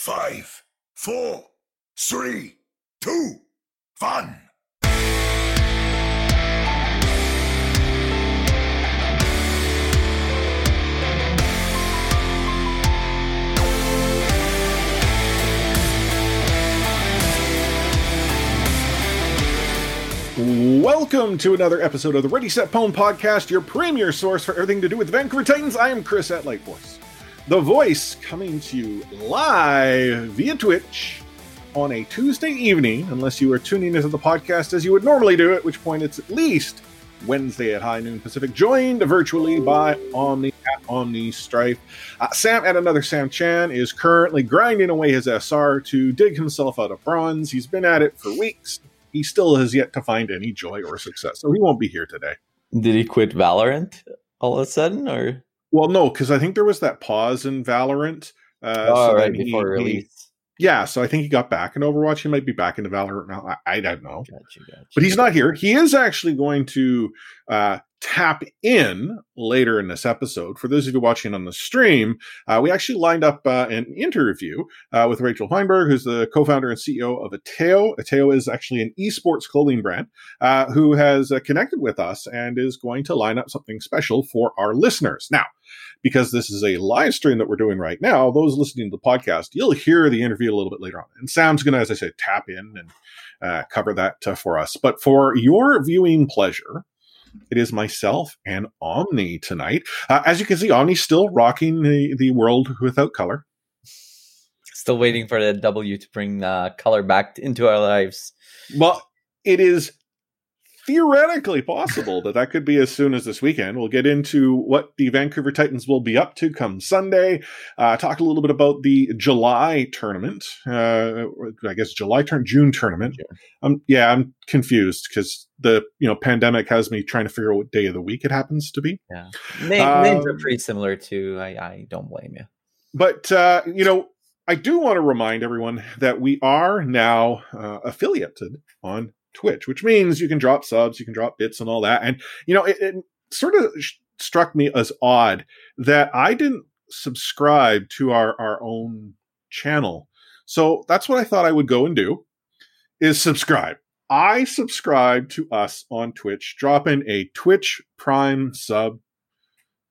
five, four, three, two, one. Welcome to another episode of the Ready Set Pwn podcast, your premier source for everything to do with the Vancouver Titans. I am Chris at Lightforce, the voice coming to you live via Twitch on a Tuesday evening, unless you are tuning into the podcast as you would normally do, at which point it's at least Wednesday at high noon Pacific, joined virtually by Omni at Omni Strife. Uh, Sam at another Sam Chan is currently grinding away his SR to dig himself out of bronze. He's been at it for weeks he still has yet to find any joy or success. So he won't be here today. Did he quit Valorant all of a sudden, or? Well, no, because I think there was that pause in Valorant. Uh, oh, so right before release. He, yeah, so I think he got back in Overwatch. He might be back into Valorant now. I, I don't know. Gotcha, gotcha. But he's not here. He is actually going to uh, tap in later in this episode. For those of you watching on the stream, uh, we actually lined up uh, an interview uh, with Rachel Weinberg, who's the co-founder and CEO of Ateo. Ateo is actually an esports clothing brand uh, who has uh, connected with us and is going to line up something special for our listeners. Now, because this is a live stream that we're doing right now, those listening to the podcast, you'll hear the interview a little bit later on. And Sam's going to, as I said, tap in and uh, cover that for us. But for your viewing pleasure, it is myself and Omni tonight. Uh, as you can see, Omni's still rocking the, the world without color. Still waiting for the W to bring uh, color back into our lives. Well, it is theoretically possible that that could be as soon as this weekend. We'll get into what the Vancouver Titans will be up to come Sunday. Uh, talk a little bit about the July tournament. Uh, I guess July turn June tournament. Yeah. Um, yeah, I'm confused because the you know pandemic has me trying to figure out what day of the week it happens to be. Yeah, names, um, names are pretty similar too. I, I don't blame you. But uh, you know, I do want to remind everyone that we are now uh, affiliated on Twitch, which means you can drop subs, you can drop bits and all that. And, you know, it, it sort of struck me as odd that I didn't subscribe to our, our own channel. So that's what I thought I would go and do is subscribe. I subscribe to us on Twitch, drop in a Twitch Prime sub.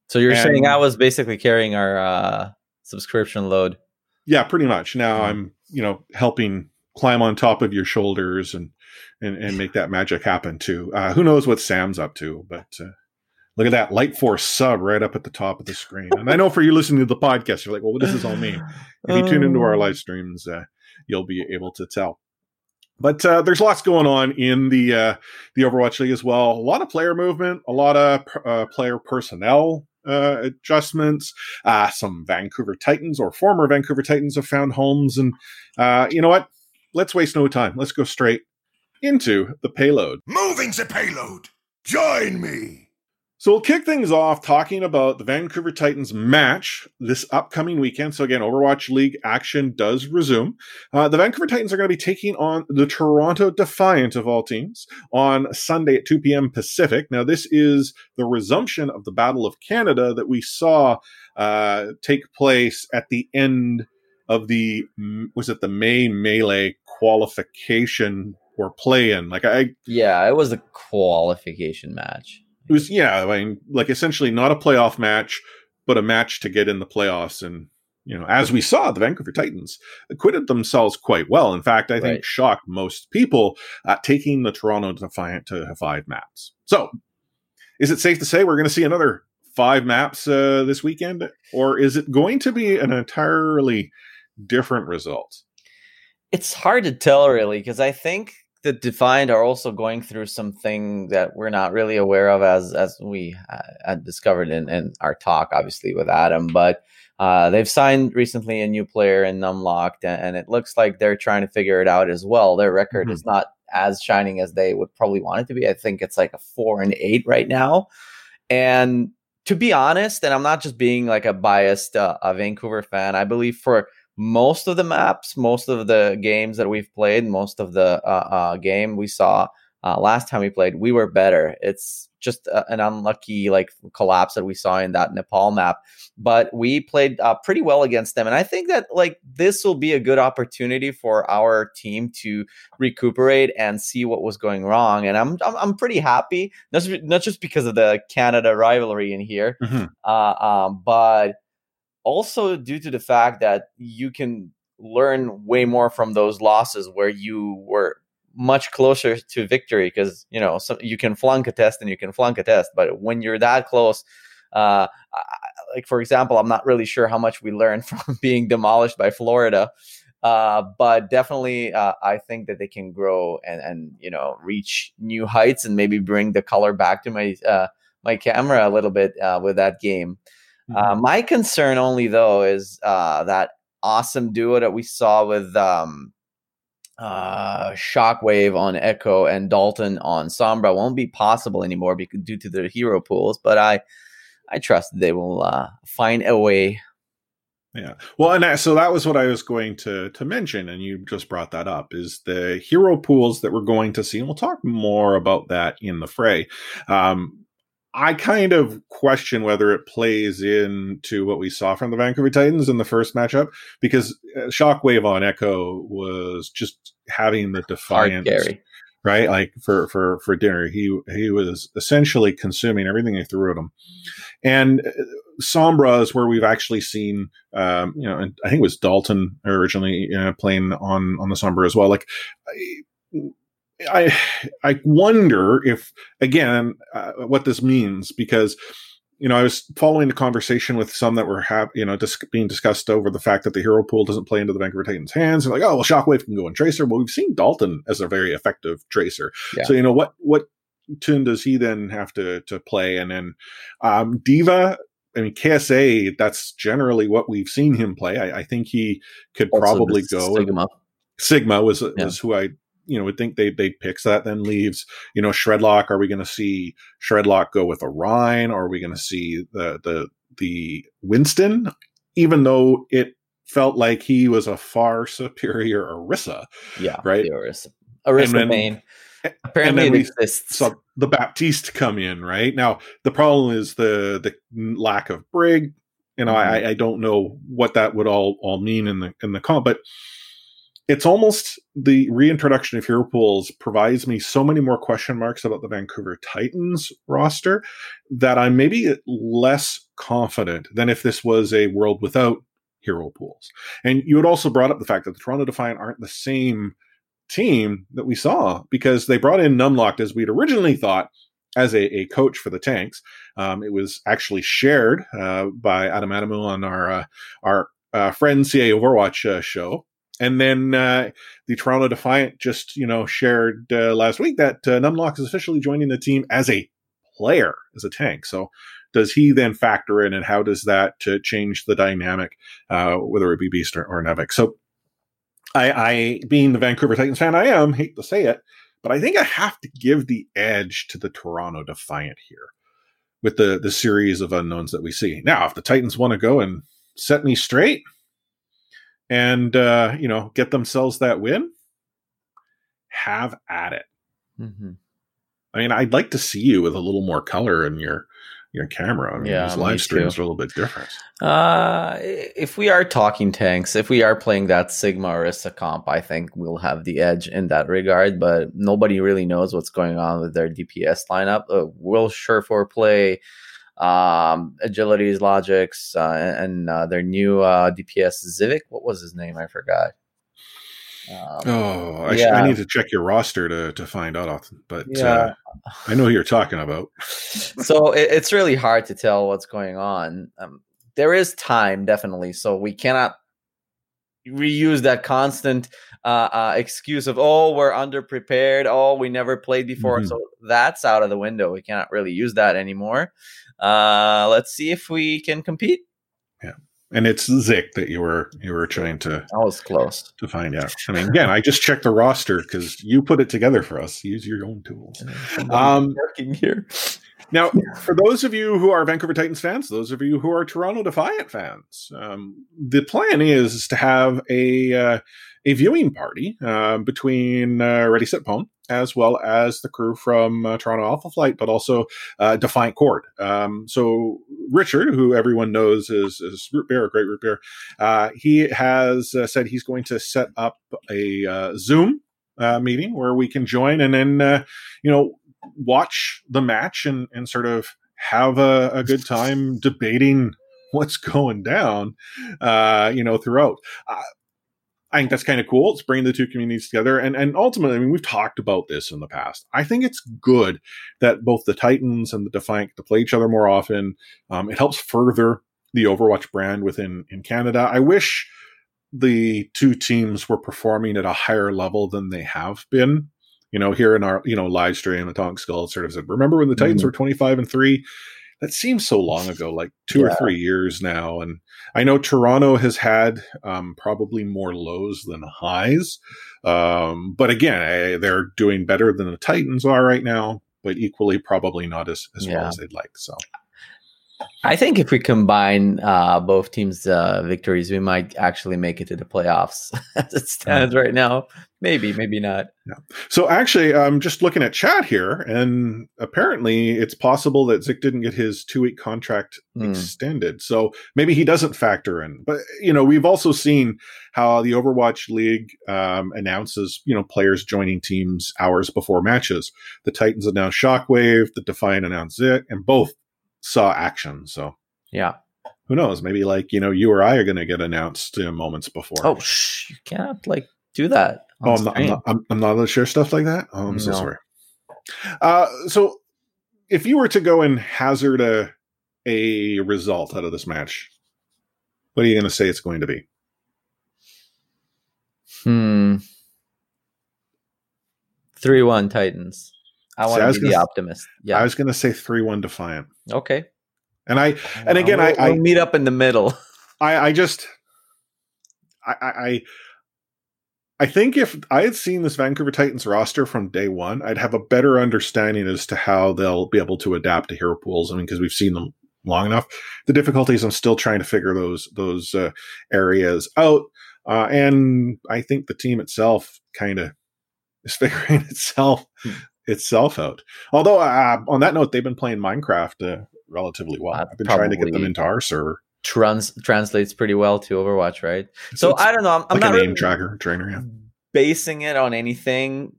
So you're and, saying I was basically carrying our uh, subscription load? Yeah, pretty much. Now mm-hmm. I'm, you know, helping climb on top of your shoulders and and, and make that magic happen too. Uh, who knows what Sam's up to, but uh, look at that Light Force sub right up at the top of the screen. And I know for you listening to the podcast, you're like, well, what does this all mean? If you tune into our live streams, uh, you'll be able to tell. But uh, there's lots going on in the uh, the Overwatch League as well. A lot of player movement, a lot of uh, player personnel uh, adjustments. Uh, some Vancouver Titans or former Vancouver Titans have found homes, and uh, you know what? Let's waste no time. Let's go straight into the payload. Moving the payload. Join me. So we'll kick things off talking about the Vancouver Titans match this upcoming weekend. So again, Overwatch League action does resume. Uh, the Vancouver Titans are going to be taking on the Toronto Defiant of all teams on Sunday at 2 p.m. Pacific. Now this is the resumption of the Battle of Canada that we saw uh, take place at the end of the was it the May Melee qualification or play in. Like I Yeah, it was a qualification match. It was yeah, I mean like essentially not a playoff match, but a match to get in the playoffs and you know, as we saw, the Vancouver Titans acquitted themselves quite well. In fact, I think right. shocked most people at taking the Toronto Defiant to five maps. So, is it safe to say we're going to see another five maps uh, this weekend, or is it going to be an entirely different result? It's hard to tell, really, because I think the Defiant are also going through something that we're not really aware of as as we uh, had discovered in, in our talk, obviously with Adam. But uh, they've signed recently a new player in Numlocked, and, and, it looks like they're trying to figure it out as well. Their record mm-hmm. is not as shining as they would probably want it to be. I think it's like a four and eight right now, and to be honest, and I'm not just being like a biased uh, a Vancouver fan. I believe for most of the maps, most of the games that we've played, most of the uh, uh, game we saw uh, last time we played, we were better. It's just a, an unlucky like collapse that we saw in that Nepal map, but we played uh, pretty well against them, and I think that like this will be a good opportunity for our team to recuperate and see what was going wrong. And I'm I'm, I'm pretty happy, not just, not just because of the Canada rivalry in here, Mm-hmm. uh, um, but also due to the fact that you can learn way more from those losses where you were much closer to victory because you know so you can flunk a test and you can flunk a test but when you're that close uh like for example i'm not really sure how much we learned from being demolished by florida uh but definitely uh, i think that they can grow and and you know reach new heights and maybe bring the color back to my uh my camera a little bit uh, with that game uh, my concern only though is uh, that awesome duo that we saw with um, uh, Shockwave on Echo and Dalton on Sombra won't be possible anymore because due to their hero pools. But I, I trust they will uh, find a way. Yeah. Well, and that, so that was what I was going to to mention, and you just brought that up is the hero pools that we're going to see, and we'll talk more about that in the fray. Um, I kind of question whether it plays into what we saw from the Vancouver Titans in the first matchup because uh, Shockwave on Echo was just having the defiance, right? Like for for for dinner, he he was essentially consuming everything they threw at him, and. Uh, Sombra is where we've actually seen, um, you know, and I think it was Dalton originally uh, playing on on the Sombra as well. Like, I I I wonder if again uh, what this means because you know I was following the conversation with some that were have you know dis- being discussed over the fact that the hero pool doesn't play into the Vancouver Titans' hands and like oh well Shockwave can go and tracer. Well, we've seen Dalton as a very effective tracer. Yeah. So you know what what tune does he then have to to play? And then um, D.Va. I mean, KSA, that's generally what we've seen him play. I, I think he could Also, probably go. Sigma. Sigma was Yeah. was who I you know would think they they picks that then leaves you know Shredlock. Are we going to see Shredlock go with a Rein? Or are we going to see the the the Winston? Even though it felt like he was a far superior Orisa, Yeah, Right. the Orisa. Orisa then- Bane. and Apparently, then it we exists. so the Baptiste come in right now. The problem is the the lack of Brig. You know, Mm-hmm. I, I don't know what that would all all mean in the in the comp, but it's almost the reintroduction of hero pools provides me so many more question marks about the Vancouver Titans roster that I'm maybe less confident than if this was a world without hero pools. And you had also brought up the fact that the Toronto Defiant aren't the same team that we saw because they brought in Numlocked as we'd originally thought as a, a coach for the tanks. Um, it was actually shared uh, by Adam Adamu on our uh, our uh, friend CA Overwatch uh, show. And then uh, the Toronto Defiant just, you know, shared uh, last week that uh, Numlock is officially joining the team as a player, as a tank. So does he then factor in, and how does that uh, change the dynamic, uh, whether it be Beast or, or Nevix? So I, I, being the Vancouver Titans fan I am, hate to say it, but I think I have to give the edge to the Toronto Defiant here with the the series of unknowns that we see. Now, if the Titans want to go and set me straight and uh, you know get themselves that win, have at it. Mhm. I mean, I'd like to see you with a little more color in your your camera. I mean, Yeah, these live streams too. are a little bit different. Uh, if we are talking tanks, if we are playing that Sigma Orisa comp, I think we'll have the edge in that regard. But nobody really knows what's going on with their DPS lineup. Uh, will sure for play um, Agilities, Logix, uh, and uh, their new uh, DPS Zivik? What was his name? I forgot. Um, Oh, I, sh- yeah. I need to check your roster to to find out. But Yeah. uh, I know who you're talking about. so it, it's really hard to tell what's going on. Um, there is time, definitely, so we cannot reuse that constant uh, uh, excuse of "oh, we're underprepared," "oh, we never played before." Mhm. So that's out of the window. We cannot really use that anymore. Uh, let's see if we can compete. Yeah and it's Zick that you were you were trying to I was close. to find out. I mean, again, I just checked the roster because you put it together for us. Use your own tools. Um, working here. Now, for those of you who are Vancouver Titans fans, those of you who are Toronto Defiant fans, um, the plan is to have a uh, a viewing party uh, between uh, Ready Set Pwn as well as the crew from uh, Toronto Alpha Flight, but also uh, Defiant Core. Um, so Richard, who everyone knows is, is root beer, a great root beer, uh, he has uh, said he's going to set up a uh, Zoom uh, meeting where we can join and then you know watch the match and and sort of have a, a good time debating what's going down, you know, throughout. I think that's kind of cool. It's bringing the two communities together. And, and ultimately, I mean, we've talked about this in the past. I think it's good that both the Titans and the Defiant to play each other more often. Um, it helps further the Overwatch brand within in Canada. I wish the two teams were performing at a higher level than they have been. You know, here in our, you know, live stream, the Tonk Skull sort of said, remember when the Titans mm-hmm. were 25 and 3? that seems so long ago, like two yeah. or three years now. And I know Toronto has had um, probably more lows than highs. Um, but again, I, they're doing better than the Titans are right now, but equally probably not as, as yeah. well as they'd like. So I think if we combine uh, both teams' uh, victories, we might actually make it to the playoffs as it stands right now. Maybe, maybe not. Yeah. So actually, I'm just looking at chat here, and apparently, it's possible that Zick didn't get his two week contract mm. extended. So maybe he doesn't factor in. But you know, we've also seen how the Overwatch League um, announces you know players joining teams hours before matches. The Titans announced Shockwave, the Defiant announced Zick, and both saw action. So yeah, who knows? Maybe like you know, you or I are going to get announced uh, moments before. Oh, shh, you can't like do that. Oh, I'm not, I'm not, I'm, I'm not allowed to share stuff like that. Oh, I'm no. so sorry. Uh, so if you were to go and hazard a a result out of this match, what are you going to say it's going to be? Hmm. Three one Titans. I want to be the optimist. Yeah, I was going to say three one Defiant. Okay. And I and again we'll, I, we'll meet up in the middle. I I just I I I think if I had seen this Vancouver Titans roster from day one, I'd have a better understanding as to how they'll be able to adapt to hero pools. I mean, because we've seen them long enough. The difficulties, I'm still trying to figure those those uh, areas out, uh, and I think the team itself kind of is figuring itself hmm itself out. Although uh, on that note, they've been playing Minecraft uh, relatively well. I've been trying to get them into our server. Trans translates pretty well to Overwatch, right? So, so I don't know. I'm, I'm not a name really tracker trainer, yeah. basing it on anything,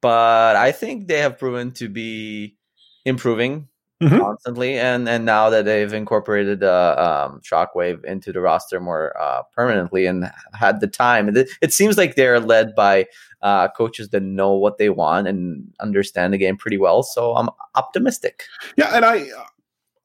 but I think they have proven to be improving mm-hmm. constantly, and and now that they've incorporated uh, um, Shockwave into the roster more uh, permanently and had the time, it, it seems like they're led by uh, coaches that know what they want and understand the game pretty well. So I'm optimistic. Yeah, and I,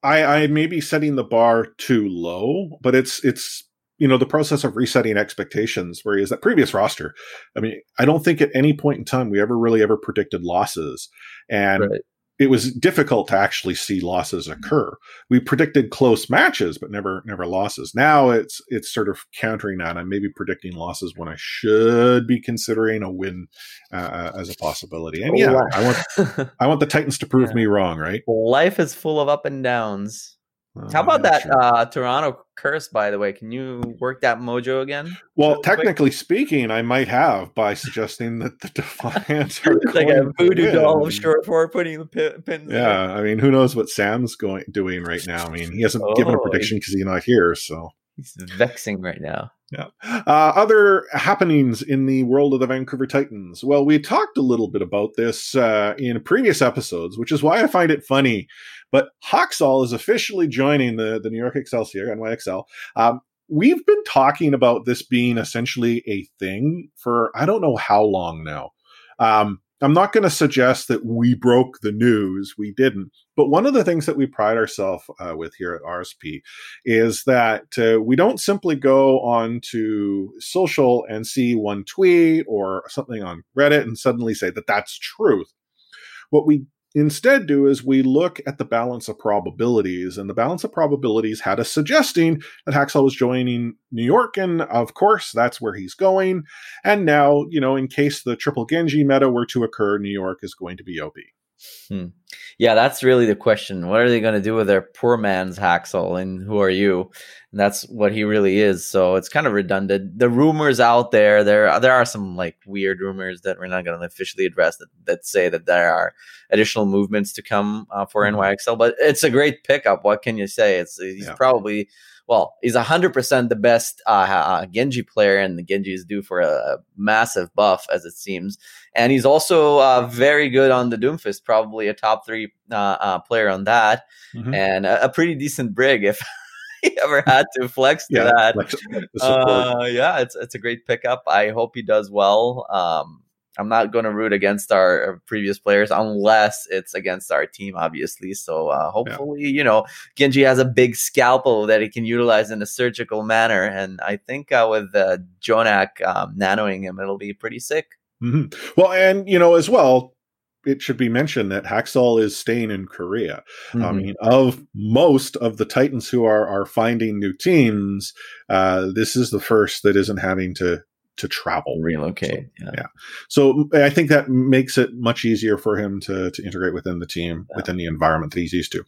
I, I may be setting the bar too low, but it's it's you know the process of resetting expectations. Whereas that previous roster, I mean, I don't think at any point in time we ever really ever predicted losses, and right it was difficult to actually see losses occur. We predicted close matches, but never never losses. Now it's it's sort of countering that. I'm maybe predicting losses when I should be considering a win uh, uh as a possibility. And yeah, I want I want the Titans to prove yeah. me wrong. Right? Life is full of up and downs. Uh, How about that sure. uh, Toronto curse? By the way, can you work that mojo again? Well, technically quick? speaking, I might have by suggesting that the Defiants are like a voodoo doll of short for putting the pins. Yeah, I mean, who knows what Sam's going doing right now? I mean, he hasn't oh, given a prediction because he's not here, so he's vexing right now. Yeah. Uh, other happenings in the world of the Vancouver Titans. Well, we talked a little bit about this uh, in previous episodes, which is why I find it funny. But Haksal is officially joining the, the New York Excelsior, NYXL. Um, we've been talking about this being essentially a thing for I don't know how long now. Um, I'm not going to suggest that we broke the news. We didn't. But one of the things that we pride ourselves uh, with here at RSP is that uh, we don't simply go on to social and see one tweet or something on Reddit and suddenly say that that's truth. What we instead do is we look at the balance of probabilities, and the balance of probabilities had us suggesting that Haksal was joining New York, and of course, that's where he's going. And now, you know, in case the triple Genji meta were to occur, New York is going to be OP. Hmm. Yeah, that's really the question. What are they going to do with their poor man's Haksal, and who are you? And that's what he really is. So it's kind of redundant. The rumors out there, there there are some like weird rumors that we're not going to officially address that, that say that there are additional movements to come uh, for mm-hmm. NYXL. But it's a great pickup. What can you say? It's he's yeah. probably well, he's 100% the best uh, uh, Genji player, and the Genji is due for a, a, massive buff, as it seems. And he's also uh, very good on the Doomfist, probably a top three uh, uh player on that, mm-hmm. and a, a, pretty decent brig if he ever had to flex to yeah, that. Flex, uh, yeah, it's, it's a great pickup. I hope he does well. Um, I'm not going to root against our previous players unless it's against our team, obviously. So uh, hopefully, yeah. you know, Genji has a big scalpel that he can utilize in a surgical manner, and I think uh, with uh, JJoNak um, nanoing him, it'll be pretty sick. Mm-hmm. Well, and you know, as well, it should be mentioned that Haksal is staying in Korea. Mm-hmm. I mean, of most of the Titans who are are finding new teams, uh, this is the first that isn't having to to travel, relocate. So, yeah. yeah. So I think that makes it much easier for him to to integrate within the team, yeah. within the environment that he's used to.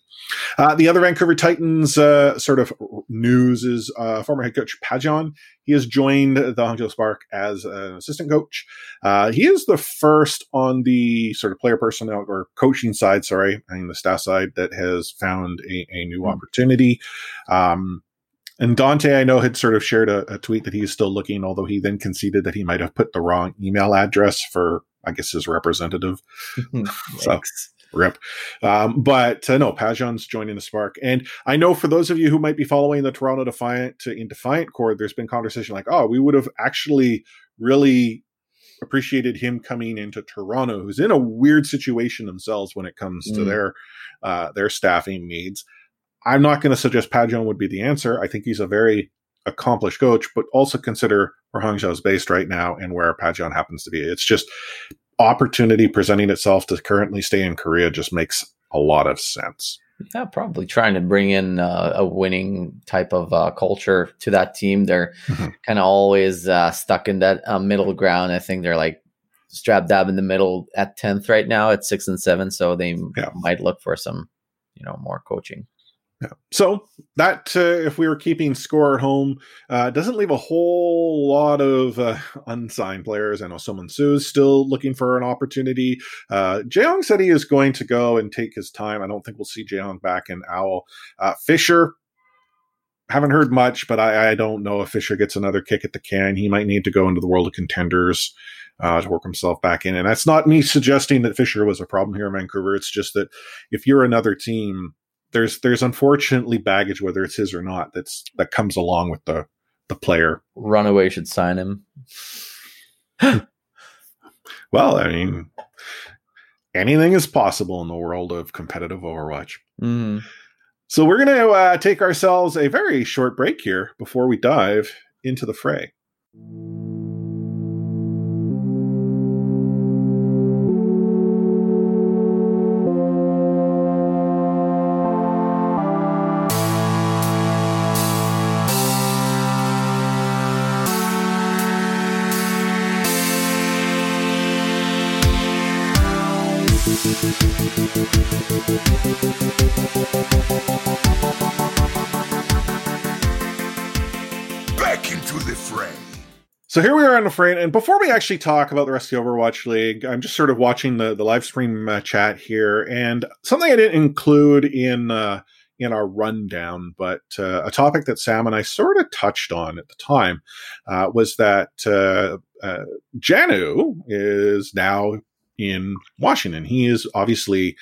Uh, the other Vancouver Titans uh, sort of news is uh, former head coach Pajon. He has joined the Hangzhou Spark as an assistant coach. Uh, he is the first on the sort of player personnel or coaching side, sorry, I mean the staff side that has found a, a new mm. opportunity. Um, and Dante, I know, had sort of shared a, a, tweet that he's still looking, although he then conceded that he might have put the wrong email address for, I guess, his representative. so, rip. Um, but uh, no, Pajon's joining the Spark. And I know for those of you who might be following the Toronto Defiant to, in Defiant Core, there's been conversation like, oh, we would have actually really appreciated him coming into Toronto, who's in a weird situation themselves when it comes mm. to their uh, their staffing needs. I'm not going to suggest Pajon would be the answer. I think he's a very accomplished coach, but also consider where Hangzhou is based right now and where Pajon happens to be. It's just opportunity presenting itself to currently stay in Korea just makes a lot of sense. Yeah, probably trying to bring in uh, a winning type of uh, culture to that team. They're mm-hmm. kind of always uh, stuck in that uh, middle ground. I think they're like strap dab in the middle at 10th right now at six and seven. So they yeah. might look for some, you know, more coaching. Yeah. So that, uh, if we were keeping score at home, uh, doesn't leave a whole lot of uh, unsigned players. I know someone Su's still looking for an opportunity. Uh, Jaeyoung said he is going to go and take his time. I don't think we'll see Jaeyoung back in Owl. Uh, Fissure, haven't heard much, but I, I, don't know if Fissure gets another kick at the can. He might need to go into the world of contenders uh, to work himself back in. And that's not me suggesting that Fissure was a problem here in Vancouver. It's just that if you're another team there's there's unfortunately baggage, whether it's his or not, that's that comes along with the the player. Runaway should sign him. well, I mean, anything is possible in the world of competitive Overwatch. Mm-hmm. So we're going to uh, take ourselves a very short break here before we dive into the fray. So here we are on the frame, and before we actually talk about the rest of the Overwatch League, I'm just sort of watching the the live stream uh, chat here, and something I didn't include in uh, in our rundown, but uh, a topic that Sam and I sort of touched on at the time uh, was that uh, uh, Janu is now in Washington. He is obviously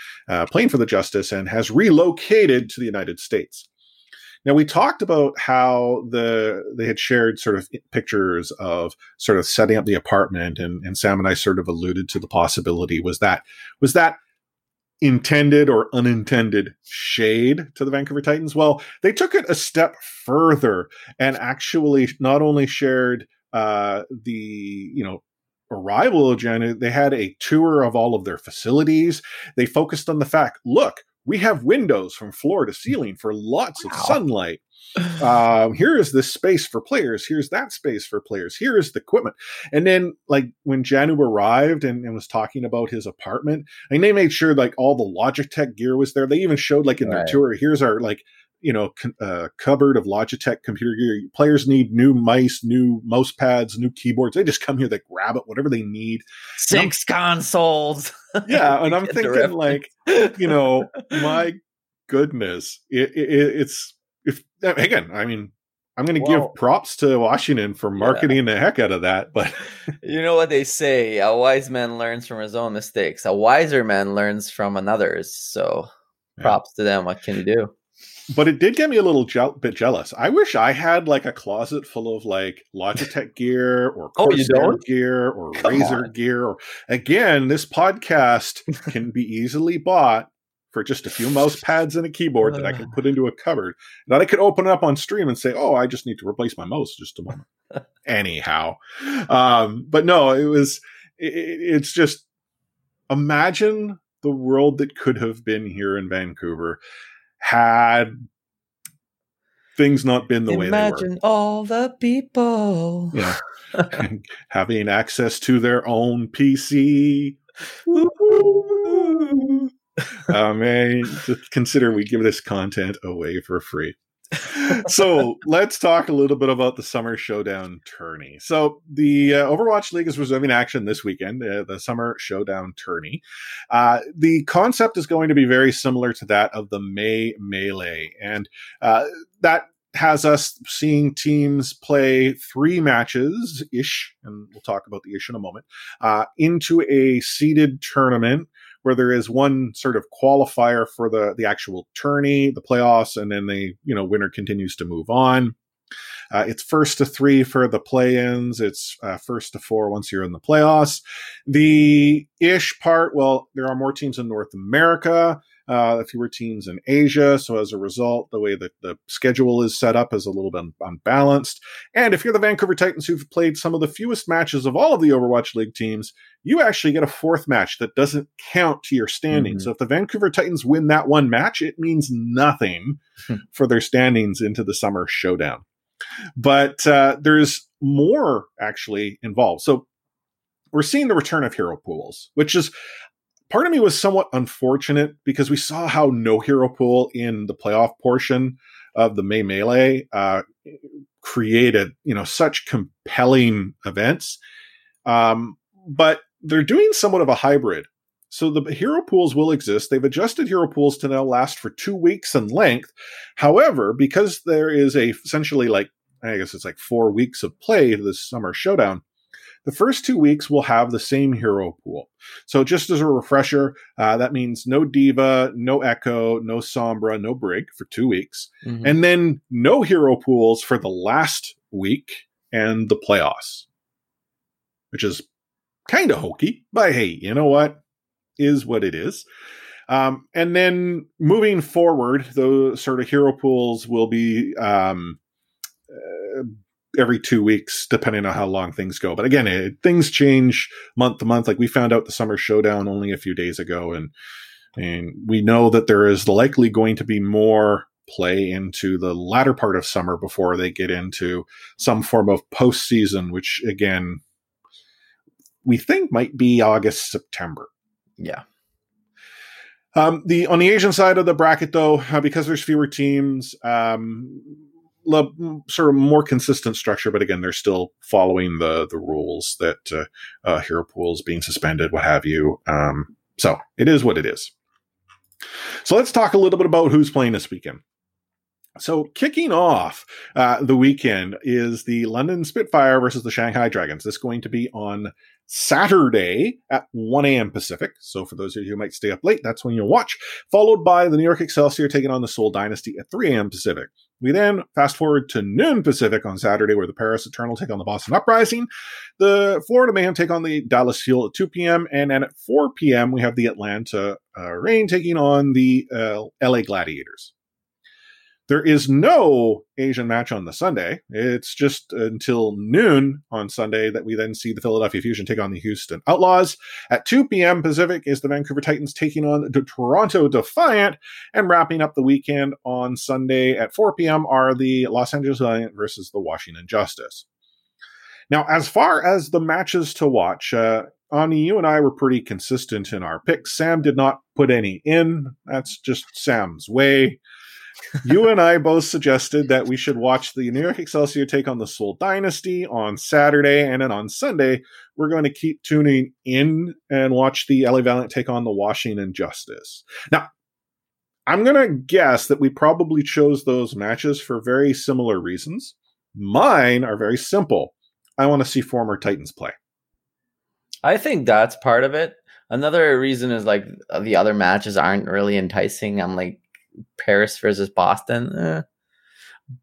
playing for the Justice and has relocated to the United States. Now we talked about how the they had shared sort of pictures of sort of setting up the apartment, and, and Sam and I sort of alluded to the possibility was that was that intended or unintended shade to the Vancouver Titans. Well, they took it a step further and actually not only shared uh, the you know arrival agenda, they had a tour of all of their facilities. They focused on the fact, look, we have windows from floor to ceiling for lots wow. of sunlight. um, here is this space for players. Here's that space for players. Here is the equipment. And then, like when Janu arrived and, and was talking about his apartment, and they made sure like all the Logitech gear was there. They even showed like in their tour, here's our like you know con- uh, cupboard of Logitech computer gear. Players need new mice, new mouse pads, new keyboards. They just come here, they grab it, whatever they need. Six consoles. Yeah, and I'm thinking like you know, my goodness, it, it, it's if again, I mean, I'm going to Well- give props to Washington for marketing the heck out of that, but You know what they say: a wise man learns from his own mistakes. A wiser man learns from another's. So, Yeah. props to them. What can you do? But it did get me a little je- bit jealous. I wish I had like a closet full of like Logitech gear or Oh, Corsair don't? gear or Come Razer on. gear. Or again, this podcast can be easily bought for just a few mouse pads and a keyboard that I can put into a cupboard that I could open up on stream and say, "Oh, I just need to replace my mouse just a moment." Anyhow, um, but no, it was. It, it's just imagine the world that could have been here in Vancouver had things not been the way they were. Imagine all the people. Yeah. Having access to their own PC. I mean, consider we give this content away for free. So let's talk a little bit about the Summer Showdown tourney. So the uh, Overwatch League is resuming action this weekend, uh, the Summer Showdown tourney. Uh, the concept is going to be very similar to that of the May Melee, and uh, that has us seeing teams play three matches ish, and we'll talk about the ish in a moment, uh, into a seeded tournament where there is one sort of qualifier for the the actual tourney, the playoffs, and then the you know winner continues to move on. Uh, it's first to three for the play-ins. It's uh, first to four once you're in the playoffs. The ish part, well, there are more teams in North America, uh, fewer teams in Asia. So as a result, the way that the schedule is set up is a little bit unbalanced. And if you're the Vancouver Titans who've played some of the fewest matches of all of the Overwatch League teams, you actually get a fourth match that doesn't count to your standing. Mhm. So if the Vancouver Titans win that one match, it means nothing Hmm. for their standings into the summer showdown. But uh, there's more actually involved. So we're seeing the return of hero pools, which is part of me was somewhat unfortunate because we saw how no hero pool in the playoff portion of the May Melee uh, created, you know, such compelling events. Um, but they're doing somewhat of a hybrid. So the hero pools will exist. They've adjusted hero pools to now last for two weeks in length. However, because there is a essentially like I guess it's like four weeks of play to this summer showdown, the first two weeks will have the same hero pool. So just as a refresher, uh, that means no D.Va, no Echo, no Sombra, no Brig for two weeks, Mhm. and then no hero pools for the last week and the playoffs, which is kind of hokey, but hey, you know what? Is what it is. Um, and then moving forward, those sort of hero pools will be um, uh, every two weeks, depending on how long things go. But again, it, things change month to month. Like we found out the summer showdown only a few days ago, and and we know that there is likely going to be more play into the latter part of summer before they get into some form of postseason, which again we think might be August September. yeah. Um, the on the Asian side of the bracket, though, uh, because there's fewer teams, um, sort of more consistent structure. But again, they're still following the the rules that uh, uh, hero pools being suspended, what have you. Um, so it is what it is. So let's talk a little bit about who's playing this weekend. So kicking off uh, the weekend is the London Spitfire versus the Shanghai Dragons. This is going to be on Saturday at 1 a.m. Pacific. So for those of you who might stay up late, that's when you'll watch. Followed by the New York Excelsior taking on the Seoul Dynasty at 3 a.m. Pacific. We then fast forward to noon Pacific on Saturday, where the Paris Eternal take on the Boston Uprising. The Florida Mayhem take on the Dallas Fuel at 2 p.m. And then at 4 p.m., we have the Atlanta uh, Reign taking on the uh, LA Gladiators. There is no Asian match on the Sunday. It's just until noon on Sunday that we then see the Philadelphia Fusion take on the Houston Outlaws. At 2 p.m. Pacific is the Vancouver Titans taking on the Toronto Defiant. And wrapping up the weekend on Sunday at 4 p.m. are the Los Angeles Valiant versus the Washington Justice. Now, as far as the matches to watch, uh, Ani, you and I were pretty consistent in our picks. Sam did not put any in. That's just Sam's way you and I both suggested that we should watch the New York Excelsior take on the Seoul Dynasty on Saturday, and then on Sunday we're going to keep tuning in and watch the LA Valiant take on the Washington Justice. Now, I'm going to guess that we probably chose those matches for very similar reasons. Mine are very simple. I want to see former Titans play. I think that's part of it. Another reason is like the other matches aren't really enticing. I'm like, Paris versus Boston. Eh.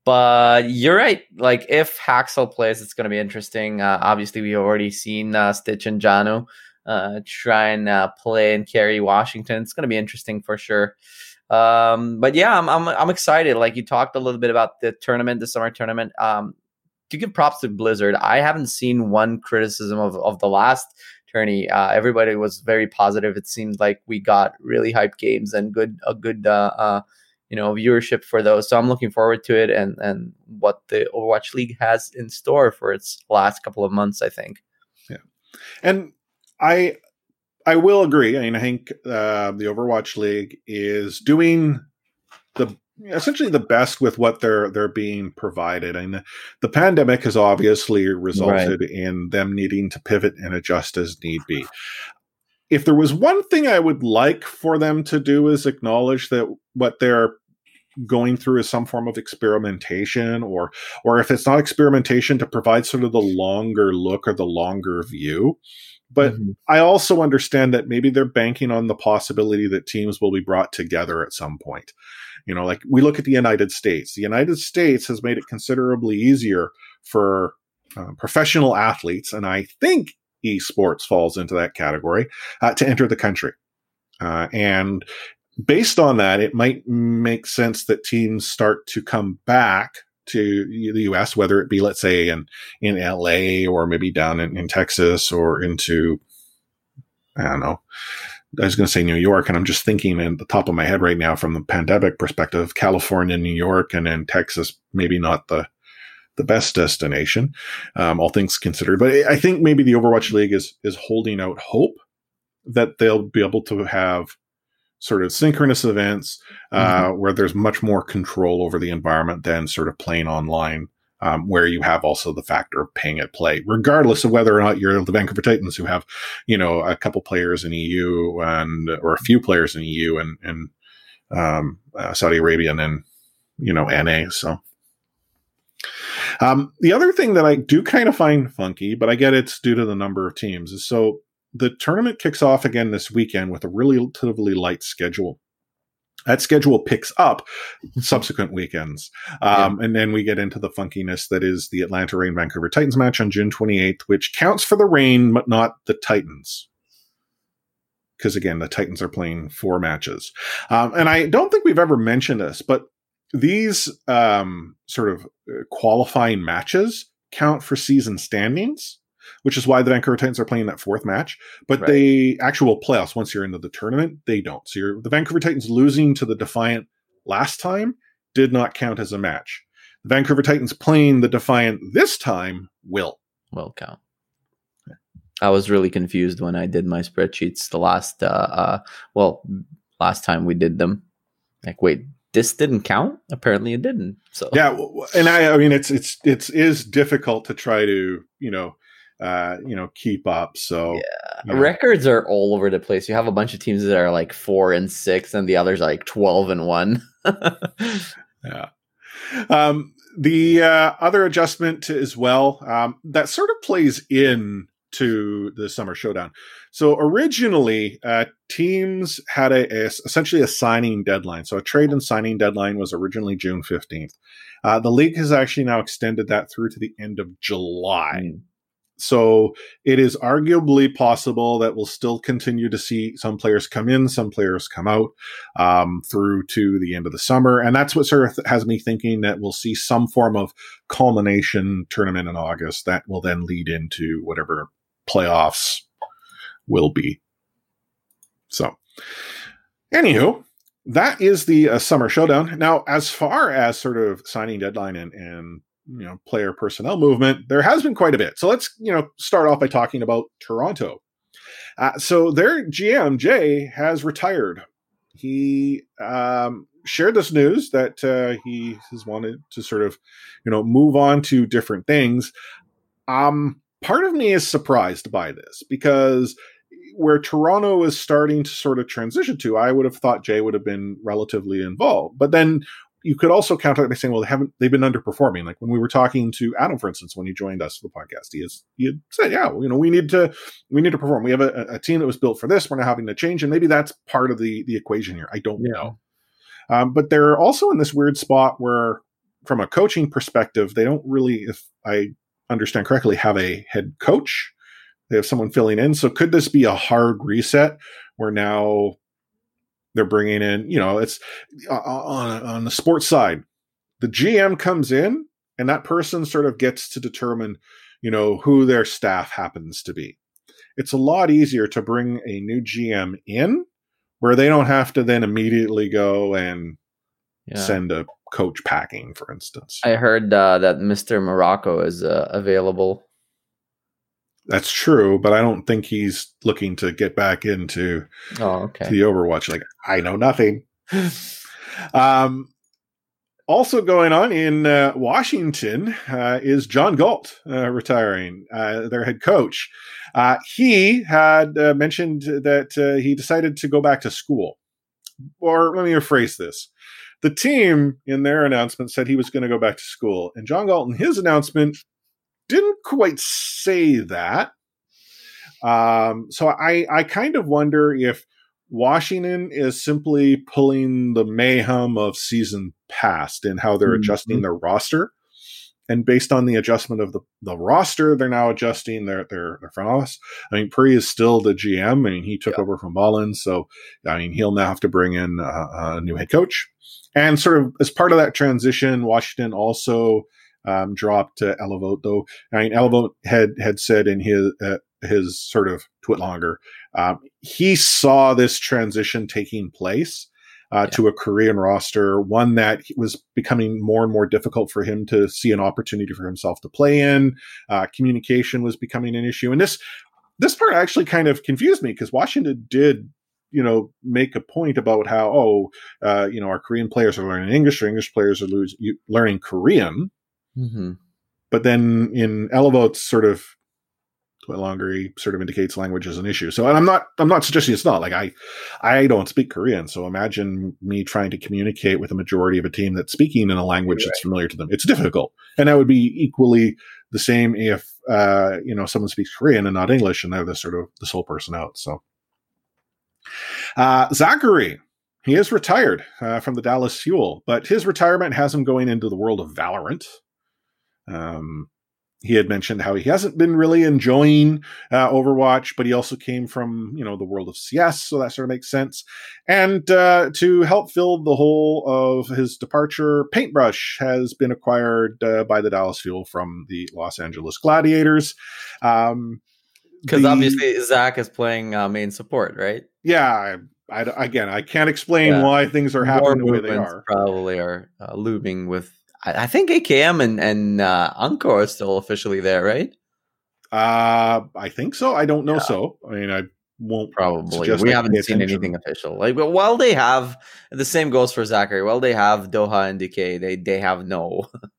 But you're right. Like if Haksal plays, it's going to be interesting. Uh, obviously, we've already seen uh, Stitch and Janu uh, try and uh, play and carry Washington. It's going to be interesting for sure. Um, but yeah, I'm, I'm I'm excited. Like you talked a little bit about the tournament, the summer tournament. Um, to give props to Blizzard, I haven't seen one criticism of, of the last tourney. Uh, everybody was very positive. It seemed like we got really hype games and good a good uh, uh, you know viewership for those. So I'm looking forward to it and and what the Overwatch League has in store for its last couple of months. I think. Yeah, and I I will agree. I mean, I think uh, the Overwatch League is doing the essentially the best with what they're they're being provided. And the, the pandemic has obviously resulted right. in them needing to pivot and adjust as need be. If there was one thing I would like for them to do is acknowledge that what they're going through is some form of experimentation or or if it's not experimentation to provide sort of the longer look or the longer view but mm-hmm. I also understand that maybe they're banking on the possibility that teams will be brought together at some point. You know, like we look at the United States. The United States has made it considerably easier for uh, professional athletes, and I think esports falls into that category, uh, to enter the country. Uh, and based on that, it might make sense that teams start to come back to the US, whether it be, let's say, in, in LA or maybe down in, in Texas or into, I don't know, I was going to say New York, and I'm just thinking at the top of my head right now from the pandemic perspective, California, New York, and then Texas, maybe not the the best destination, um, all things considered. But I think maybe the Overwatch League is is holding out hope that they'll be able to have sort of synchronous events uh, mm-hmm. where there's much more control over the environment than sort of playing online um, where you have also the factor of paying at play, regardless of whether or not you're the Vancouver Titans, who have, you know, a couple players in EU and or a few players in EU and and um, uh, Saudi Arabia and then you know NA. So. Um, the other thing that I do kind of find funky, but I get it's due to the number of teams, is so the tournament kicks off again this weekend with a relatively light schedule that schedule picks up subsequent weekends. Um, yeah. And then we get into the funkiness that is the Atlanta Reign Vancouver Titans match on June 28th, which counts for the Reign, but not the Titans. Because again, the Titans are playing four matches. Um, and I don't think we've ever mentioned this, but these um, sort of uh, qualifying matches count for season standings which is why the Vancouver Titans are playing that fourth match. But right. the actual playoffs, once you're into the tournament, they don't. So you're, the Vancouver Titans losing to the Defiant last time did not count as a match. The Vancouver Titans playing the Defiant this time will. Will count. I was really confused when I did my spreadsheets the last, uh, uh, well, last time we did them. Like, wait, this didn't count. Apparently, it didn't. So yeah, and I, I mean, it's it's it's is difficult to try to you know uh, you know, keep up. So yeah. You know. records are all over the place. You have a bunch of teams that are like four and six, and the others are like twelve and one. yeah. Um, the uh, other adjustment as well um, that sort of plays in to the summer showdown. So originally, uh, teams had a, a, essentially a signing deadline. So a trade and signing deadline was originally June fifteenth. Uh, the league has actually now extended that through to the end of July. Mm. So it is arguably possible that we'll still continue to see some players come in, some players come out um, through to the end of the summer. And that's what sort of has me thinking that we'll see some form of culmination tournament in August that will then lead into whatever playoffs will be. So, anywho, that is the uh, summer showdown. Now, as far as sort of signing deadline and, and you know player personnel movement, there has been quite a bit. So let's you know start off by talking about Toronto. Uh, so their GM Jay has retired. He um, shared this news that uh, he has wanted to sort of you know move on to different things. Um, part of me is surprised by this because where Toronto is starting to sort of transition to, I would have thought Jay would have been relatively involved. But then you could also counter it by saying, well, they haven't they've been underperforming. Like when we were talking to Adam, for instance, when he joined us for the podcast, he has he had said, yeah, well, you know, we need to we need to perform. We have a, a, team that was built for this. We're not having to change, and maybe that's part of the the equation here. I don't yeah. know. Um, but they're also in this weird spot where, from a coaching perspective, they don't really, if I understand correctly, have a head coach. They have someone filling in. So could this be a hard reset where now they're bringing in, you know, it's uh, uh, on, on the sports side, the GM comes in and that person sort of gets to determine, you know, who their staff happens to be. It's a lot easier to bring a new GM in where they don't have to then immediately go and yeah. send a coach packing, for instance. I heard uh, that Mr. Morocco is uh, available that's true, but I don't think he's looking to get back into oh, okay. the Overwatch. Like I know nothing. um, also going on in uh, Washington uh, is John Galt uh, retiring, uh, their head coach. Uh, he had uh, mentioned that he decided to go back to school. Or let me rephrase this. The team in their announcement said he was going to go back to school, and John Galt in his announcement didn't quite say that. Um, so I, I kind of wonder if Washington is simply pulling the mayhem of season past and how they're mm-hmm. adjusting their roster. And based on the adjustment of the, the roster, they're now adjusting their, their, their front office. I mean, Pree is still the GM. I mean, he took yeah. over from Mullins. So, I mean, he'll now have to bring in a, a new head coach. And sort of as part of that transition, Washington also um, dropped to Elevote, though. I mean, Elevote had had said in his uh, his sort of TwitLonger, um, he saw this transition taking place. Uh, yeah. To a Korean roster, one that was becoming more and more difficult for him to see an opportunity for himself to play in. Uh, communication was becoming an issue, and this this part actually kind of confused me because Washington did you know make a point about how oh uh, you know our Korean players are learning English or English players are lose, learning Korean Mm-hmm. But then in Elevote's sort of longer he sort of indicates language as an issue. So and I'm not I'm not suggesting it's not like I I don't speak Korean. So imagine me trying to communicate with a majority of a team that's speaking in a language right. that's familiar to them. It's difficult, and that would be equally the same if uh, you know someone speaks Korean and not English, and they're the sort of the sole person out. So uh, Zachary. He is retired uh, from the Dallas Fuel, but his retirement has him going into the world of Valorant. Um, he had mentioned how he hasn't been really enjoying uh, Overwatch, but he also came from you know the world of CS, so that sort of makes sense. And uh, to help fill the hole of his departure, Paintbrush has been acquired uh, by the Dallas Fuel from the Los Angeles Gladiators. Um, because obviously Zach is playing uh, main support, right? Yeah, I, I, again, I can't explain yeah. why things are happening More the way they are. Probably are uh, looming with I, think AKM and and uh, Encore are still officially there, right? Uh, I think so. I don't know. Yeah. So I mean, I won't probably. We haven't seen attention. anything official. Like, but while they have the same goes for Zachary. While they have Doha and Decay, they they have no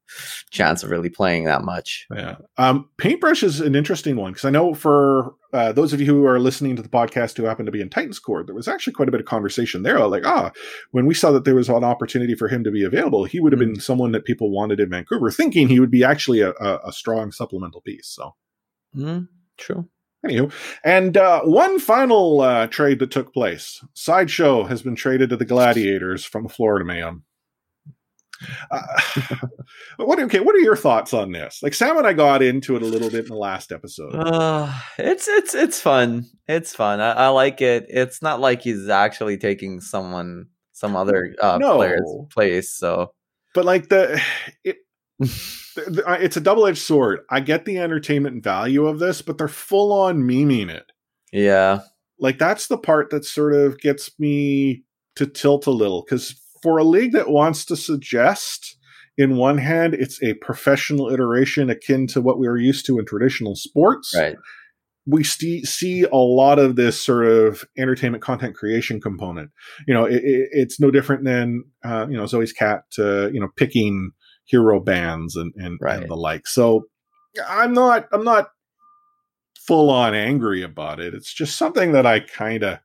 chance of really playing that much. Yeah. Um, Paintbrush is an interesting one because I know for uh, those of you who are listening to the podcast who happen to be in Titans Core, there was actually quite a bit of conversation there. Like, ah, when we saw that there was an opportunity for him to be available, he would have mm-hmm. been someone that people wanted in Vancouver, thinking he would be actually a, a, a strong supplemental piece. So, mm, true. Anywho, and uh, one final uh, trade that took place. Sideshow has been traded to the Gladiators from Florida Man. Uh, what okay? What are your thoughts on this? Like Sam and I got into it a little bit in the last episode. Uh, it's it's it's fun. It's fun. I, I like it. It's not like he's actually taking someone some other uh, No. player's place. So but like the it, it's a double-edged sword. I get the entertainment value of this, but they're full on memeing it. yeah, Like that's the part that sort of gets me to tilt a little because for a league that wants to suggest, in one hand, it's a professional iteration akin to what we are used to in traditional sports. right. we see see a lot of this sort of entertainment content creation component. You know, it, it, it's no different than uh, you know Zoe's cat, uh, you know, picking hero bands and and, Right. and the like. So I'm not I'm not full on angry about it. It's just something that I kind of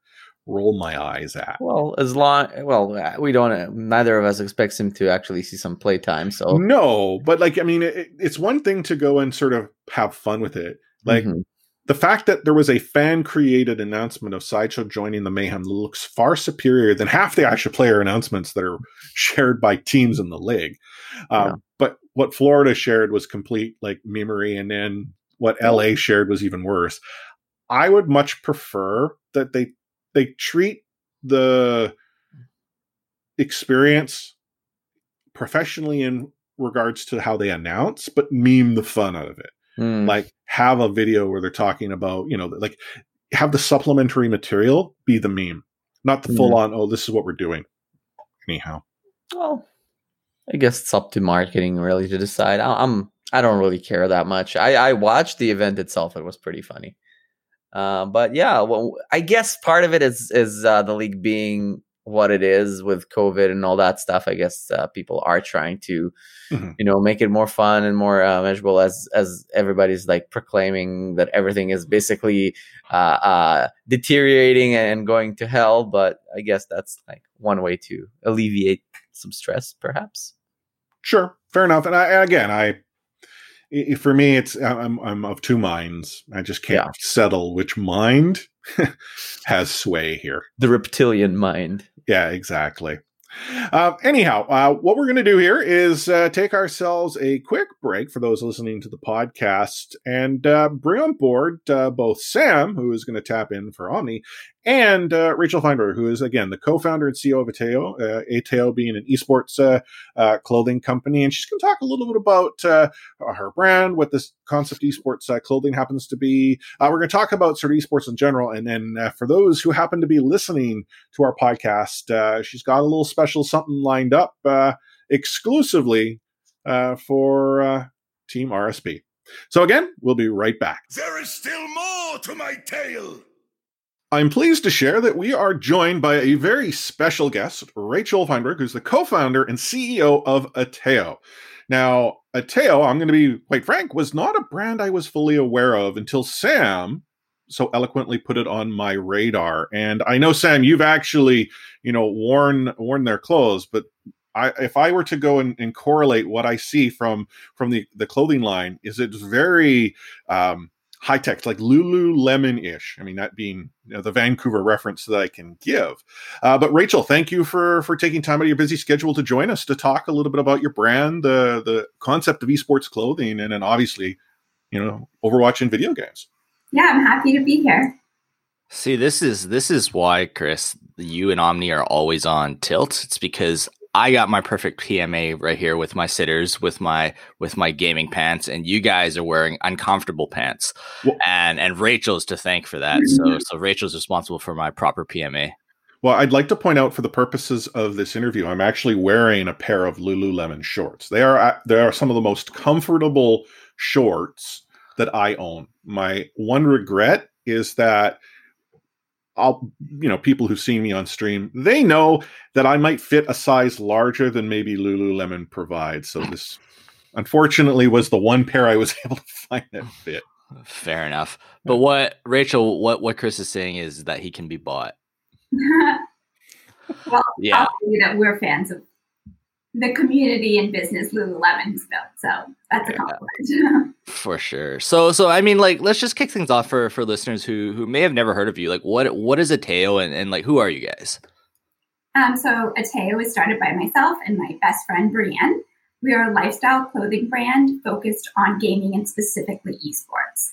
roll my eyes at. Well, as long well, uh, we don't. Neither of us expects him to actually see some playtime. So No, but like I mean, it, it's one thing to go and sort of have fun with it, like. Mhm. the fact that there was a fan created announcement of Sideshow joining the Mayhem looks far superior than half the actual player announcements that are shared by teams in the league. Um, Yeah. But what Florida shared was complete like memory, and then what LA shared was even worse. I would much prefer that they they treat the experience professionally in regards to how they announce, but meme the fun out of it Mm. like have a video where they're talking about you know like have the supplementary material be the meme not the full on oh this is what we're doing anyhow Well, I guess it's up to marketing really to decide. I, I'm I don't really care that much. I I watched the event itself. It was pretty funny. Uh, but yeah, well, I guess part of it is is uh, the league being what it is with COVID and all that stuff. I guess uh, people are trying to, Mhm. you know, make it more fun and more uh, measurable as as everybody's like proclaiming that everything is basically uh, uh, deteriorating and going to hell. But I guess that's like one way to alleviate some stress, perhaps. sure fair enough and i and again i for me it's i'm i'm of two minds i just can't Yeah. settle which mind has sway here The reptilian mind. Yeah, exactly. Uh, anyhow, uh, what we're going to do here is uh, take ourselves a quick break for those listening to the podcast and uh, bring on board uh, both Sam, who is going to tap in for Omni, and uh, Rachel Feinberg, who is, again, the co founder and CEO of Ateyo, uh, Ateyo being an esports uh, uh, clothing company. And she's going to talk a little bit about uh, her brand, what this concept esports uh, clothing happens to be. Uh, we're going to talk about sort of esports in general. And then for those who happen to be listening, to our podcast. Uh, she's got a little special something lined up uh, exclusively uh, for uh, Team RSP. So, again, we'll be right back. There is still more to my tale. I'm pleased to share that we are joined by a very special guest, Rachel Feinberg, who's the co founder and CEO of Ateyo. Now, Ateyo, I'm going to be quite frank, was not a brand I was fully aware of until Sam so eloquently put it on my radar. And I know, Sam, you've actually, you know, worn worn their clothes, but I, if I were to go and, and correlate what I see from from the the clothing line, is it's very um, high tech, like Lululemon ish. I mean, that being you know, the Vancouver reference that I can give. Uh, but Rachel, thank you for for taking time out of your busy schedule to join us to talk a little bit about your brand, the the concept of esports clothing, and then obviously, you know, Overwatch and video games. Yeah, I'm happy to be here. See, this is this is why, Chris, you and Omni are always on tilt. It's because I got my perfect PMA right here with my sitters, with my with my gaming pants, and you guys are wearing uncomfortable pants. Well- and and Rachel's to thank for that. So mm-hmm. so Rachel's responsible for my proper PMA. Well, I'd like to point out for the purposes of this interview, I'm actually wearing a pair of Lululemon shorts. They are uh, they are some of the most comfortable shorts that I own. My one regret is that I'll you know people who've seen me on stream, they know that I might fit a size larger than maybe Lululemon provides. So this unfortunately was the one pair I was able to find that fit. Fair enough. But what Rachel, what what Chris is saying is that he can be bought. well, Yeah. I'll tell you that we're fans of the community and business Lululemon has built. So that's a compliment. For sure. So so I mean like let's just kick things off for for listeners who who may have never heard of you. Like what what is Ateyo and, and like who are you guys? Um, so Ateyo was started by myself and my best friend Brienne. We are a lifestyle clothing brand focused on gaming and specifically esports.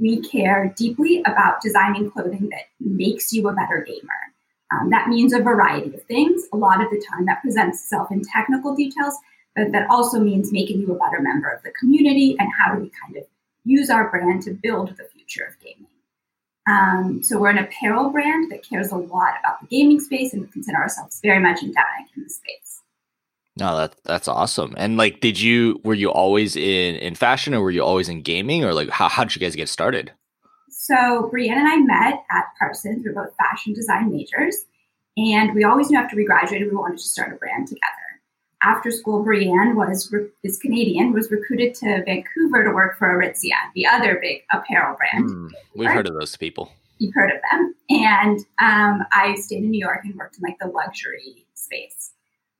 We care deeply about designing clothing that makes you a better gamer. Um, that means a variety of things. A lot of the time, that presents itself in technical details, but that also means making you a better member of the community and how do we kind of use our brand to build the future of gaming. Um, so we're an apparel brand that cares a lot about the gaming space and we consider ourselves very much endemic in the space. No, that that's awesome. And like, did you were you always in in fashion, or were you always in gaming, or like how how did you guys get started? So Brienne and I met at Parsons. We are both fashion design majors, and we always knew after we graduated we wanted to start a brand together. After school, Brienne was is Canadian, was recruited to Vancouver to work for Aritzia, the other big apparel brand. Mm, we've heard of those people. You've heard of them, and um, I stayed in New York and worked in like the luxury space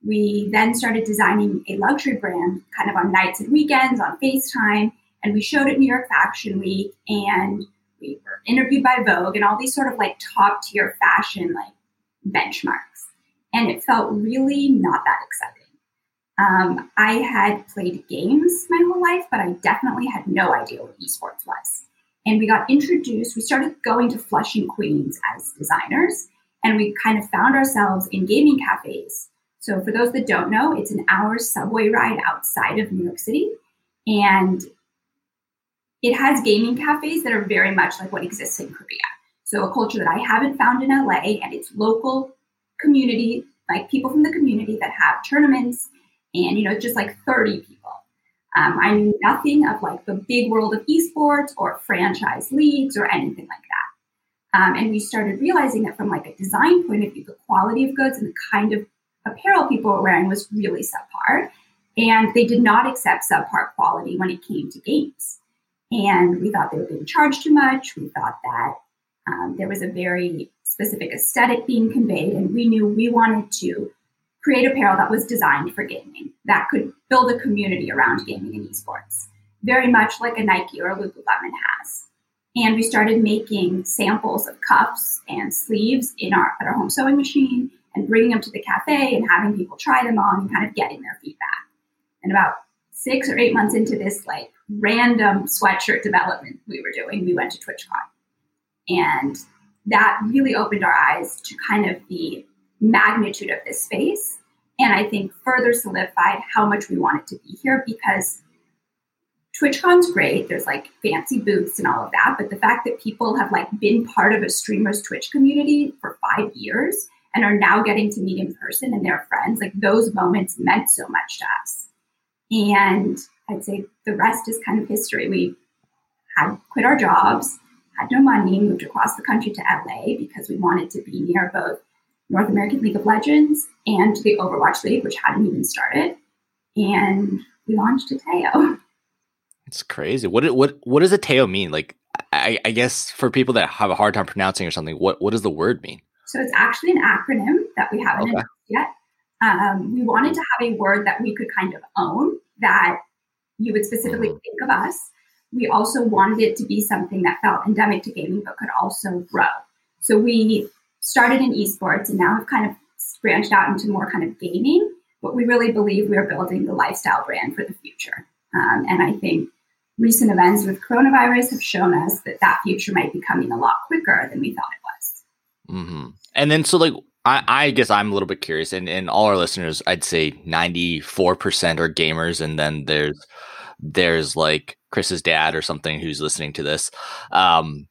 we then started designing a luxury brand kind of on nights and weekends on FaceTime. And we showed at New York Fashion Week and we were interviewed by Vogue and all these sort of like top tier fashion like benchmarks. And it felt really not that exciting. Um, I had played games my whole life, but I definitely had no idea what esports was. And we got introduced, we started going to Flushing Queens as designers, and we kind of found ourselves in gaming cafes so, for those that don't know, it's an hour subway ride outside of New York City. And it has gaming cafes that are very much like what exists in Korea. So, a culture that I haven't found in LA, and it's local community, like people from the community that have tournaments, and you know, just like 30 people. Um, I knew nothing of like the big world of esports or franchise leagues or anything like that. Um, and we started realizing that from like a design point of view, the quality of goods and the kind of apparel people were wearing was really subpar. And they did not accept subpar quality when it came to games. And we thought they were being charged too much. We thought that um, there was a very specific aesthetic being conveyed. And we knew we wanted to create apparel that was designed for gaming, that could build a community around gaming and esports, very much like a Nike or a Lululemon has. And we started making samples of cuffs and sleeves in our, at our home sewing machine and bringing them to the cafe and having people try them on and kind of getting their feedback. And about six or eight months into this like random sweatshirt development we were doing, we went to TwitchCon. And that really opened our eyes to kind of the magnitude of this space. And I think further solidified how much we wanted to be here because TwitchCon's great. There's like fancy booths and all of that. But the fact that people have like been part of a streamer's Twitch community for five years and are now getting to meet in person and their friends, like those moments meant so much to us. And I'd say the rest is kind of history. We had quit our jobs, had no money, moved across the country to LA because we wanted to be near both North American League of Legends and the Overwatch League, which hadn't even started. And we launched Ateyo. It's crazy. What what what does Ateyo mean? Like I, I guess for people that have a hard time pronouncing or something, what what does the word mean? So it's actually an acronym that we haven't okay. yet. Um, we wanted to have a word that we could kind of own that you would specifically mm-hmm. think of us. We also wanted it to be something that felt endemic to gaming but could also grow. So we started in esports and now have kind of branched out into more kind of gaming, but we really believe we are building the lifestyle brand for the future. Um, and I think recent events with coronavirus have shown us that that future might be coming a lot quicker than we thought it was. Mm-hmm. And then so like I, I guess I'm a little bit curious, and, and all our listeners, I'd say 94% are gamers, and then there's there's like Chris's dad or something who's listening to this. Um,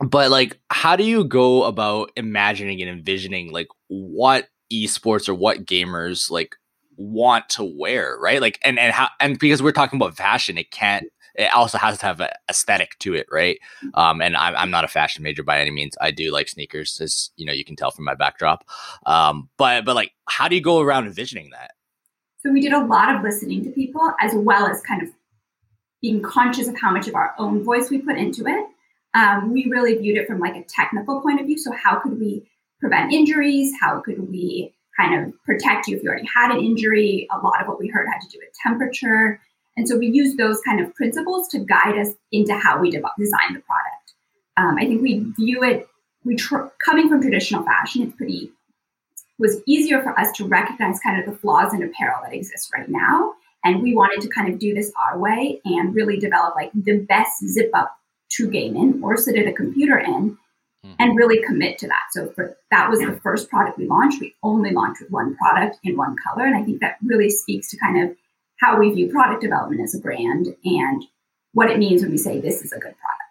but like, how do you go about imagining and envisioning like what esports or what gamers like want to wear, right? Like, and and how and because we're talking about fashion, it can't it also has to have an aesthetic to it, right? Um, and I'm, I'm not a fashion major by any means. I do like sneakers, as you know, you can tell from my backdrop. Um, but but like, how do you go around envisioning that? So we did a lot of listening to people, as well as kind of being conscious of how much of our own voice we put into it. Um, we really viewed it from like a technical point of view. So how could we prevent injuries? How could we kind of protect you if you already had an injury? A lot of what we heard had to do with temperature. And so we use those kind of principles to guide us into how we de- design the product. Um, I think we view it, we tr- coming from traditional fashion, it's pretty was easier for us to recognize kind of the flaws in apparel that exist right now. And we wanted to kind of do this our way and really develop like the best zip up to game in or sit at a computer in mm-hmm. and really commit to that. So for, that was the first product we launched. We only launched with one product in one color. And I think that really speaks to kind of how we view product development as a brand and what it means when we say this is a good product.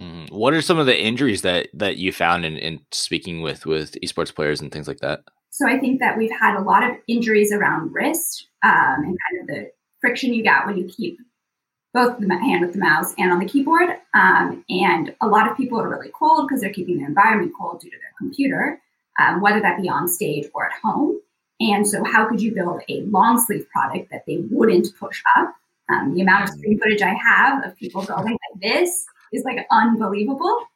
Mm-hmm. What are some of the injuries that that you found in, in speaking with with esports players and things like that? So I think that we've had a lot of injuries around wrist um, and kind of the friction you get when you keep both the hand with the mouse and on the keyboard. Um, and a lot of people are really cold because they're keeping their environment cold due to their computer, um, whether that be on stage or at home. And so, how could you build a long sleeve product that they wouldn't push up? Um, the amount of screen footage I have of people going like this is like unbelievable.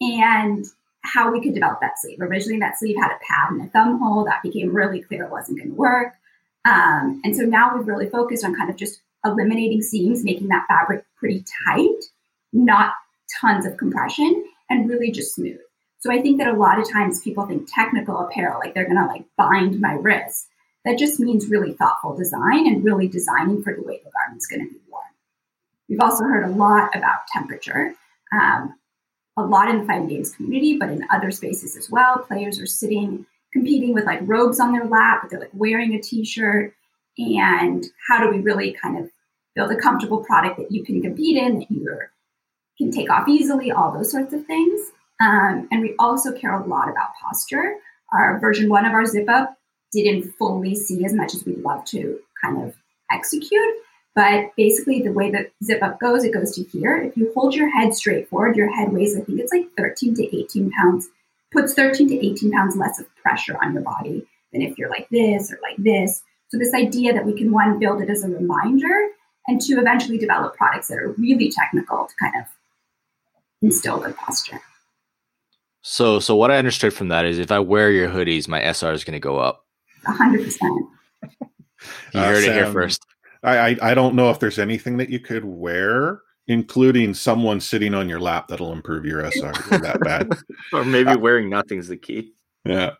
And how we could develop that sleeve. Originally, that sleeve had a pad and a thumb hole. That became really clear it wasn't going to work. Um, and so now we've really focused on kind of just eliminating seams, making that fabric pretty tight, not tons of compression, and really just smooth. So I think that a lot of times people think technical apparel, like they're going to like bind my wrist. That just means really thoughtful design and really designing for the way the garment's going to be worn. We've also heard a lot about temperature, um, a lot in the fighting games community, but in other spaces as well. Players are sitting, competing with like robes on their lap, but they're like wearing a t-shirt. And how do we really kind of build a comfortable product that you can compete in, that you can take off easily, all those sorts of things. Um, and we also care a lot about posture. Our version one of our zip up didn't fully see as much as we'd love to kind of execute. But basically, the way that zip up goes, it goes to here. If you hold your head straight forward, your head weighs, I think it's like 13 to 18 pounds, puts 13 to 18 pounds less of pressure on your body than if you're like this or like this. So, this idea that we can one, build it as a reminder, and two, eventually develop products that are really technical to kind of instill good posture. So, so what I understood from that is if I wear your hoodies, my SR is going to go up. 100%. You heard uh, it here first. I, I, I don't know if there's anything that you could wear, including someone sitting on your lap, that'll improve your SR that bad. or maybe uh, wearing nothing's the key. Yeah.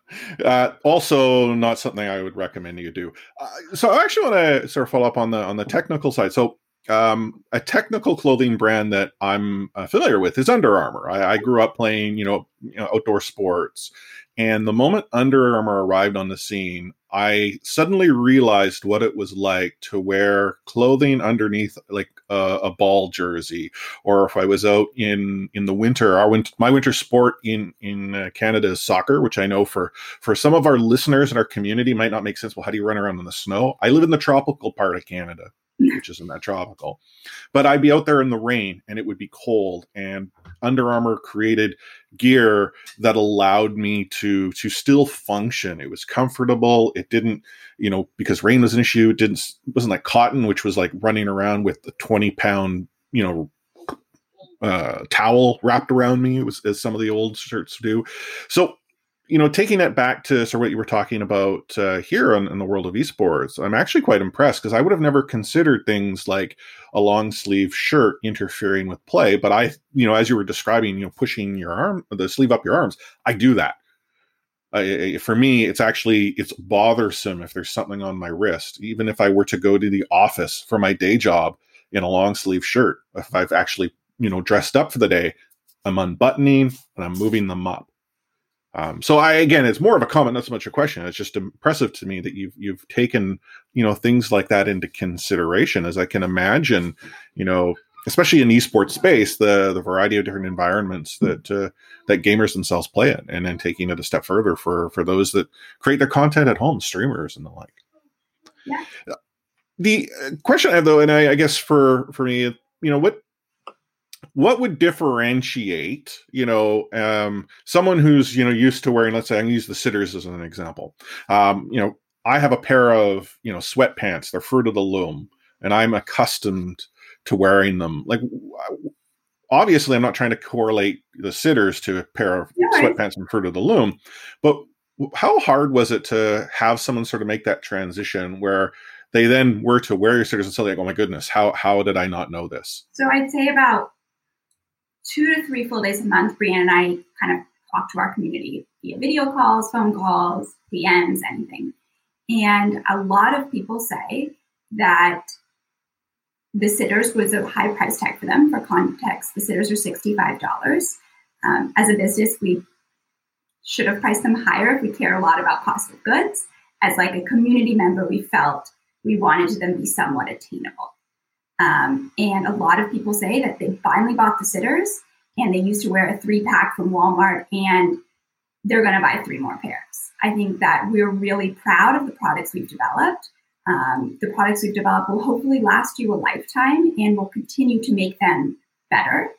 Uh, also, not something I would recommend you do. Uh, so, I actually want to sort of follow up on the on the technical side. So, um, a technical clothing brand that I'm uh, familiar with is Under Armour. I, I grew up playing, you know, you know, outdoor sports, and the moment Under Armour arrived on the scene, I suddenly realized what it was like to wear clothing underneath like a, a ball jersey, or if I was out in in the winter. Our winter, my winter sport in in uh, Canada is soccer, which I know for for some of our listeners in our community might not make sense. Well, how do you run around in the snow? I live in the tropical part of Canada which isn't that tropical. But I'd be out there in the rain and it would be cold. And Under Armour created gear that allowed me to to still function. It was comfortable. It didn't, you know, because rain was an issue. It didn't wasn't like cotton, which was like running around with the 20 pound, you know, uh, towel wrapped around me. It was as some of the old shirts do. So you know, taking it back to sort of what you were talking about uh, here in, in, the world of esports, I'm actually quite impressed because I would have never considered things like a long sleeve shirt interfering with play. But I, you know, as you were describing, you know, pushing your arm, the sleeve up your arms, I do that. For me, it's actually it's bothersome if there's something on my wrist, even if I were to go to the office for my day job in a long sleeve shirt. If I've actually, you know, dressed up for the day, I'm unbuttoning and I'm moving them up um, so I again, it's more of a comment, not so much a question. It's just impressive to me that you've you've taken you know things like that into consideration. As I can imagine, you know, especially in esports space, the the variety of different environments that uh, that gamers themselves play in, and then taking it a step further for for those that create their content at home, streamers and the like. Yeah. The uh, question I have though, and I, I guess for for me, you know, what what would differentiate you know um, someone who's you know used to wearing let's say i can use the sitters as an example. Um, you know i have a pair of you know sweatpants they're fruit of the loom and i'm accustomed to wearing them. Like obviously i'm not trying to correlate the sitters to a pair of sweatpants and fruit of the loom but how hard was it to have someone sort of make that transition where they then were to wear your sitters and say like oh my goodness how how did i not know this? So i'd say about two to three full days a month, Brianne and I kind of talk to our community via video calls, phone calls, DMs, anything. And a lot of people say that the sitters was a high price tag for them. For context, the sitters are $65. Um, as a business, we should have priced them higher if we care a lot about cost of goods. As like a community member, we felt we wanted them to be somewhat attainable. Um, and a lot of people say that they finally bought the sitters and they used to wear a three pack from Walmart and they're going to buy three more pairs. I think that we're really proud of the products we've developed. Um, the products we've developed will hopefully last you a lifetime and will continue to make them better.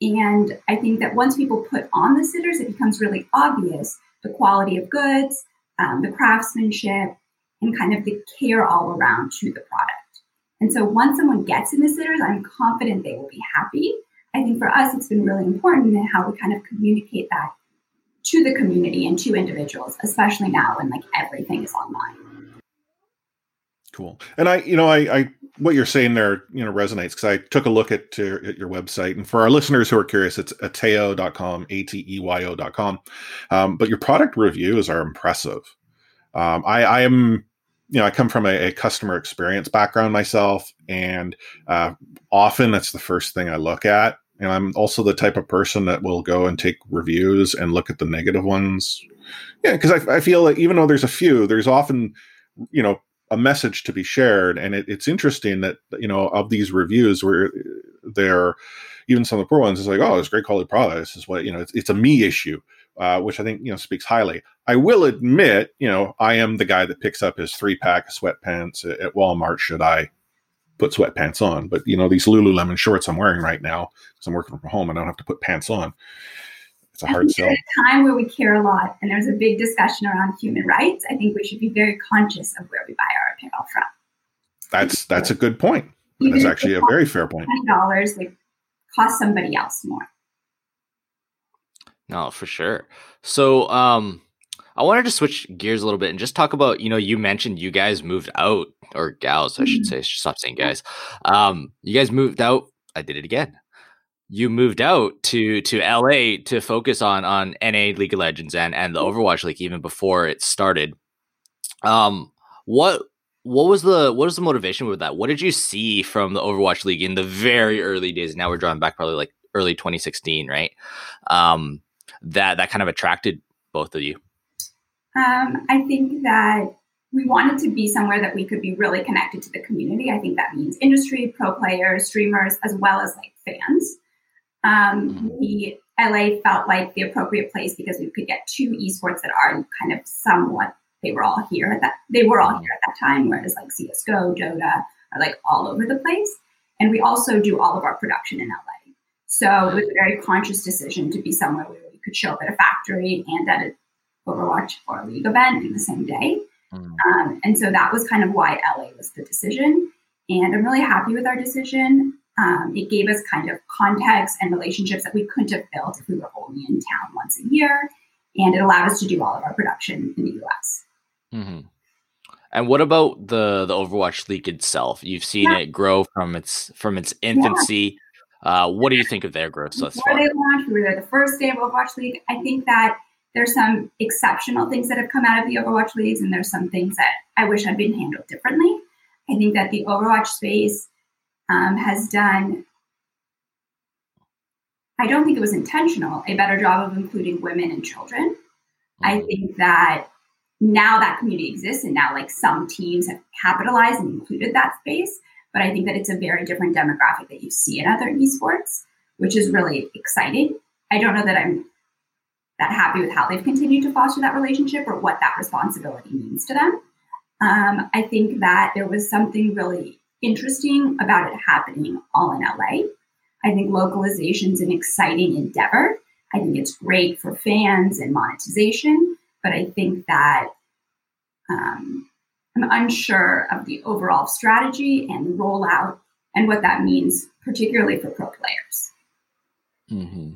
And I think that once people put on the sitters, it becomes really obvious the quality of goods, um, the craftsmanship, and kind of the care all around to the product. And so once someone gets in the sitters, I'm confident they will be happy. I think for us, it's been really important in how we kind of communicate that to the community and to individuals, especially now when like everything is online. Cool. And I, you know, I, I, what you're saying there, you know, resonates because I took a look at, at, your website. And for our listeners who are curious, it's ateyo.com, A T E Y O.com. Um, but your product reviews are impressive. Um, I, I am, you know, I come from a, a customer experience background myself, and uh, often that's the first thing I look at. And I'm also the type of person that will go and take reviews and look at the negative ones. Yeah, because I, I feel that even though there's a few, there's often, you know, a message to be shared. And it, it's interesting that, you know, of these reviews where they're, even some of the poor ones, it's like, oh, it's great quality product. This is what, you know, it's, it's a me issue, uh, which I think, you know, speaks highly. I will admit, you know, I am the guy that picks up his three pack of sweatpants at, at Walmart. Should I put sweatpants on? But, you know, these Lululemon shorts I'm wearing right now, because I'm working from home, I don't have to put pants on it's a hard sell. At a time where we care a lot and there's a big discussion around human rights, I think we should be very conscious of where we buy our apparel from. That's that's a good point. That's actually a very fair point. Dollars like cost somebody else more. No, for sure. So, um, I wanted to switch gears a little bit and just talk about, you know, you mentioned you guys moved out, or gals, I should mm-hmm. say. Stop saying guys. Um, you guys moved out. I did it again you moved out to to LA to focus on on NA League of Legends and and the Overwatch League even before it started. Um, what what was the what was the motivation with that? What did you see from the Overwatch League in the very early days? Now we're drawing back probably like early 2016, right? Um, that that kind of attracted both of you. Um, I think that we wanted to be somewhere that we could be really connected to the community. I think that means industry, pro players, streamers, as well as like fans. Um, mm-hmm. we LA felt like the appropriate place because we could get two esports that are kind of somewhat they were all here at that they were all mm-hmm. here at that time, whereas like CSGO, Dota are like all over the place. And we also do all of our production in LA. So it was a very conscious decision to be somewhere where we could show up at a factory and at an Overwatch or League event in the same day. Mm. Um, and so that was kind of why LA was the decision. And I'm really happy with our decision. Um, it gave us kind of context and relationships that we couldn't have built if we were only in town once a year. And it allowed us to do all of our production in the US. Mm-hmm. And what about the the Overwatch League itself? You've seen yeah. it grow from its from its infancy. Yeah. Uh, what do you think of their growth thus Before far? they launched, we were there the first day of Overwatch League. I think that there's some exceptional things that have come out of the Overwatch leagues, and there's some things that I wish had been handled differently. I think that the Overwatch space um, has done, I don't think it was intentional, a better job of including women and children. I mm-hmm. think that now that community exists and now like some teams have capitalized and included that space. But I think that it's a very different demographic that you see in other esports, which is really exciting. I don't know that I'm that happy with how they've continued to foster that relationship or what that responsibility means to them. Um, I think that there was something really interesting about it happening all in LA. I think localization is an exciting endeavor. I think it's great for fans and monetization, but I think that um, I'm unsure of the overall strategy and rollout and what that means, particularly for pro players. Mm-hmm.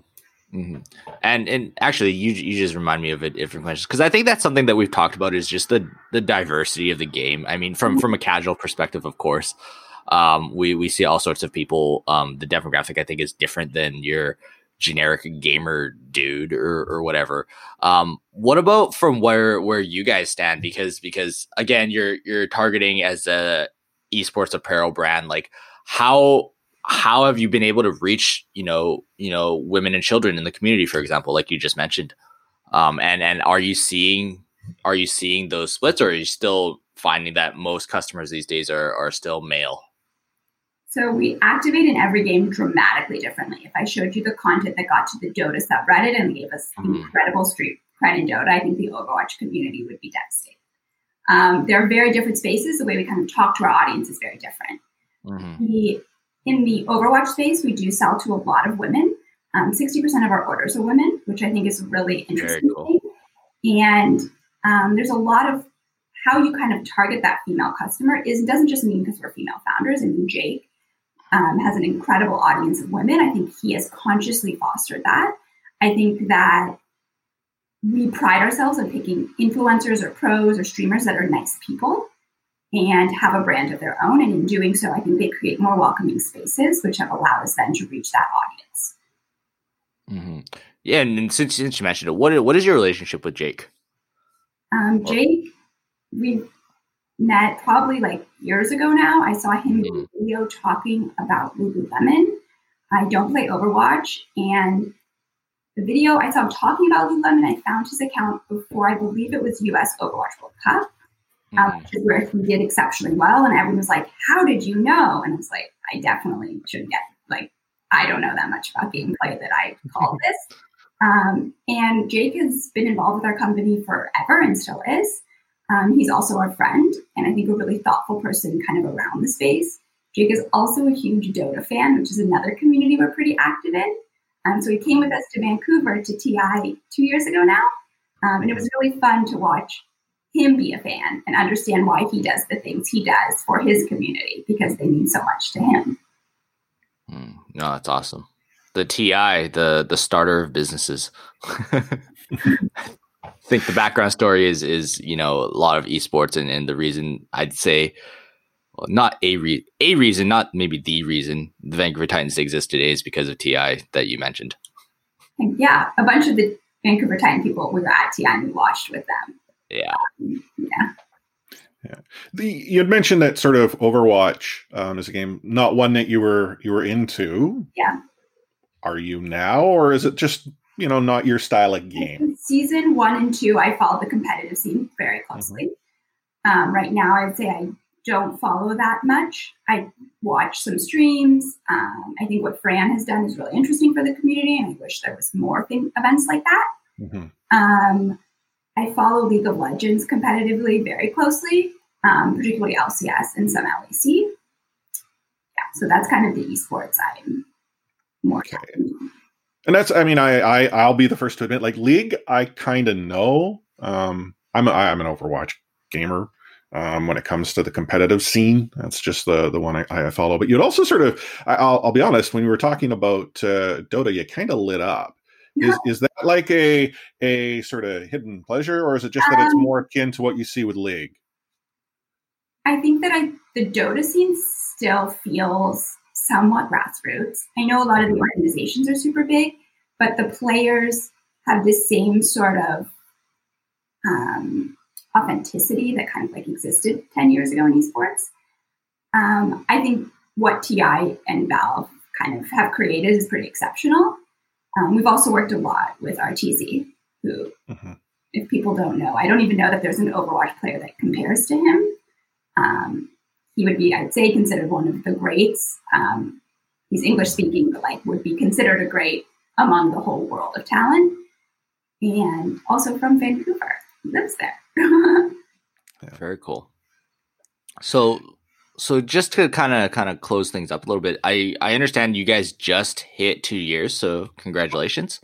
Mm-hmm. And and actually, you you just remind me of a different question because I think that's something that we've talked about is just the the diversity of the game. I mean, from from a casual perspective, of course, um, we we see all sorts of people. Um, the demographic I think is different than your generic gamer dude or or whatever. Um, what about from where where you guys stand? Because because again, you're you're targeting as a esports apparel brand. Like how how have you been able to reach you know you know women and children in the community, for example, like you just mentioned? Um, and and are you seeing are you seeing those splits, or are you still finding that most customers these days are are still male? So we activate in every game dramatically differently. If I showed you the content that got to the Dota subreddit and gave us mm-hmm. incredible street cred in Dota, I think the Overwatch community would be devastated. Um, there are very different spaces. The way we kind of talk to our audience is very different. Mm-hmm. We, in the Overwatch space, we do sell to a lot of women. Um, 60% of our orders are women, which I think is really interesting. Cool. And um, there's a lot of how you kind of target that female customer is doesn't just mean because we're female founders. I mean, Jake um, has an incredible audience of women. I think he has consciously fostered that. I think that we pride ourselves on picking influencers or pros or streamers that are nice people and have a brand of their own. And in doing so, I think they create more welcoming spaces, which have allowed us then to reach that audience. Mm-hmm. Yeah, and since, since you mentioned it, what what is your relationship with Jake? Um, Jake, we met probably like years ago now. I saw him in a mm-hmm. video talking about Lululemon. I don't play Overwatch, and the video I saw him talking about Lululemon, I found his account before I believe it was US Overwatch World Cup, um, where he did exceptionally well, and everyone was like, "How did you know?" And I was like, "I definitely should get like I don't know that much about gameplay that I call this." Um, and Jake has been involved with our company forever and still is. Um, he's also our friend, and I think a really thoughtful person kind of around the space. Jake is also a huge Dota fan, which is another community we're pretty active in. Um, so he came with us to Vancouver to TI two years ago now, um, and it was really fun to watch him be a fan and understand why he does the things he does for his community because they mean so much to him. Mm, no, that's awesome. The TI, the the starter of businesses. I think the background story is is you know a lot of esports and, and the reason I'd say well, not a re- a reason, not maybe the reason the Vancouver Titans exist today is because of TI that you mentioned. Yeah, a bunch of the Vancouver Titan people we were at TI and we watched with them. Yeah, yeah. Yeah. The you had mentioned that sort of Overwatch um, is a game, not one that you were you were into. Yeah. Are you now, or is it just you know not your style of game. Season one and two, I follow the competitive scene very closely. Mm-hmm. Um, right now, I'd say I don't follow that much. I watch some streams. Um, I think what Fran has done is really interesting for the community, and I wish there was more thing, events like that. Mm-hmm. Um, I follow League of Legends competitively very closely, um, particularly LCS and some LEC. Yeah, so that's kind of the esports I'm more. Okay and that's i mean i, I i'll be the first to admit like league i kind of know um i'm a, i'm an overwatch gamer um, when it comes to the competitive scene. That's just the the one I, I follow. But you'd also sort of, I, will I'll be honest, when you were talking about uh, Dota, you kind of lit up. Is is that like a a sort of hidden pleasure, or is it just that it's um, more akin to what you see with League? I think that I the Dota scene still feels somewhat grassroots. I know a lot of the organizations are super big, but the players have the same sort of um, authenticity that kind of like existed 10 years ago in esports. Um, I think what TI and Valve kind of have created is pretty exceptional. Um, we've also worked a lot with RTZ, who, mm-hmm. if people don't know, I don't even know that there's an Overwatch player that compares to him. Um, he would be, I'd say, considered one of the greats. Um, he's English speaking, but like would be considered a great among the whole world of talent. And also from Vancouver, he lives there. yeah, very cool. So, so just to kind of kind of close things up a little bit, I I understand you guys just hit two years, so congratulations.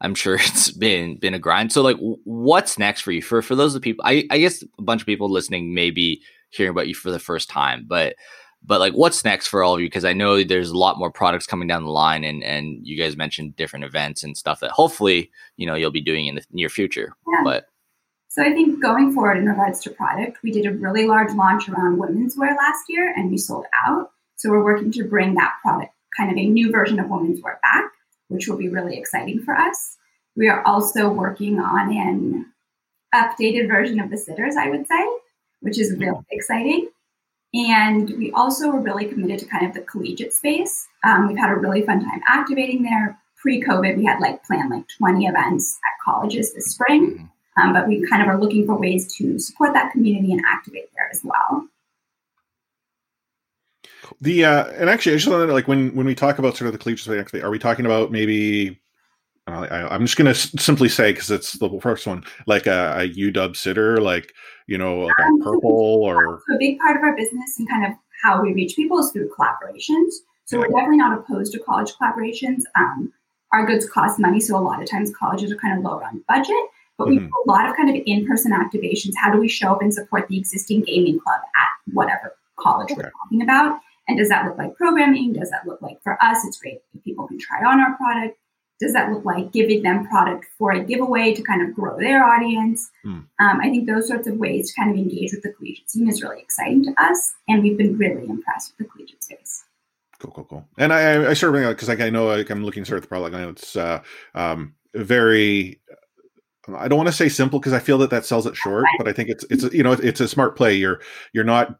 I'm sure it's been been a grind. So, like, what's next for you? For for those of the people, I I guess a bunch of people listening may be hearing about you for the first time. But but like what's next for all of you because i know there's a lot more products coming down the line and and you guys mentioned different events and stuff that hopefully you know you'll be doing in the near future yeah. but so i think going forward in regards to product we did a really large launch around women's wear last year and we sold out so we're working to bring that product kind of a new version of women's wear back which will be really exciting for us. We are also working on an updated version of the sitters, I would say, which is really exciting. And we also are really committed to kind of the collegiate space. Um, we've had a really fun time activating there. Pre COVID, we had like planned like 20 events at colleges this spring. Um, but we kind of are looking for ways to support that community and activate there as well. The uh, and actually, I just wanted to, like when when we talk about sort of the collegiate activate, are we talking about maybe? Uh, I, I'm just going to s- simply say because it's the first one, like a, a UW sitter, like you know, like Um, a purple or So a big part of our business and kind of how we reach people is through collaborations. So we're definitely not opposed to college collaborations. Um, our goods cost money, so a lot of times colleges are kind of lower on budget. But we Mhm. do a lot of kind of in-person activations. How do we show up and support the existing gaming club at whatever college we're talking about? And does that look like programming? Does that look like for us? It's great if people can try on our product. Does that look like giving them product for a giveaway to kind of grow their audience? Hmm. Um, I think those sorts of ways to kind of engage with the collegiate scene is really exciting to us, and we've been really impressed with the collegiate space. Cool, cool, cool. And I, I sort of because like I know like I'm looking sort of the product line. It's uh, um, very. I don't want to say simple because I feel that that sells it short, but I think it's it's you know it's a smart play. You're you're not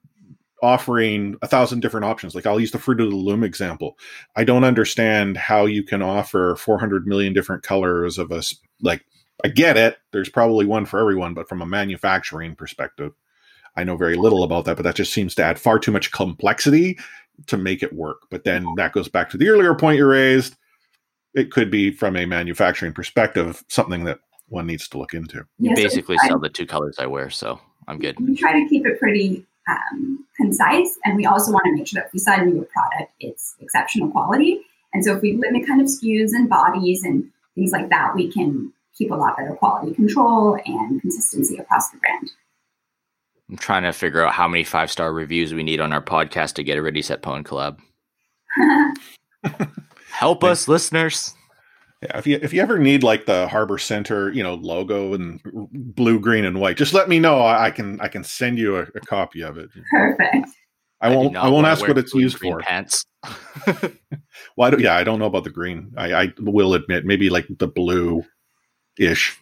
offering a thousand different options. Like I'll use the Fruit of the Loom example. I don't understand how you can offer 400 million different colors of us. Like I get it. There's probably one for everyone, but from a manufacturing perspective, I know very little about that. But that just seems to add far too much complexity to make it work. But then that goes back to the earlier point you raised. It could be from a manufacturing perspective something that one needs to look into. You Yeah, so basically sell the two colors I wear, so I'm good. we try to keep it pretty um, concise, and we also want to make sure that if we sign a new product, it's exceptional quality. And so, if we limit kind of SKUs and bodies and things like that, we can keep a lot better quality control and consistency across the brand. I'm trying to figure out how many five star reviews we need on our podcast to get a Ready Set Pwn collab. Help us, listeners. Yeah, if you if you ever need like the Harbor Center, you know, logo and blue, green, and white, just let me know. I I can I can send you a, a copy of it. Perfect. I won't not I, won't ask what it's blue used for. Pants. Well, I don't, yeah, I don't know about the green. I, I will admit maybe like the blue ish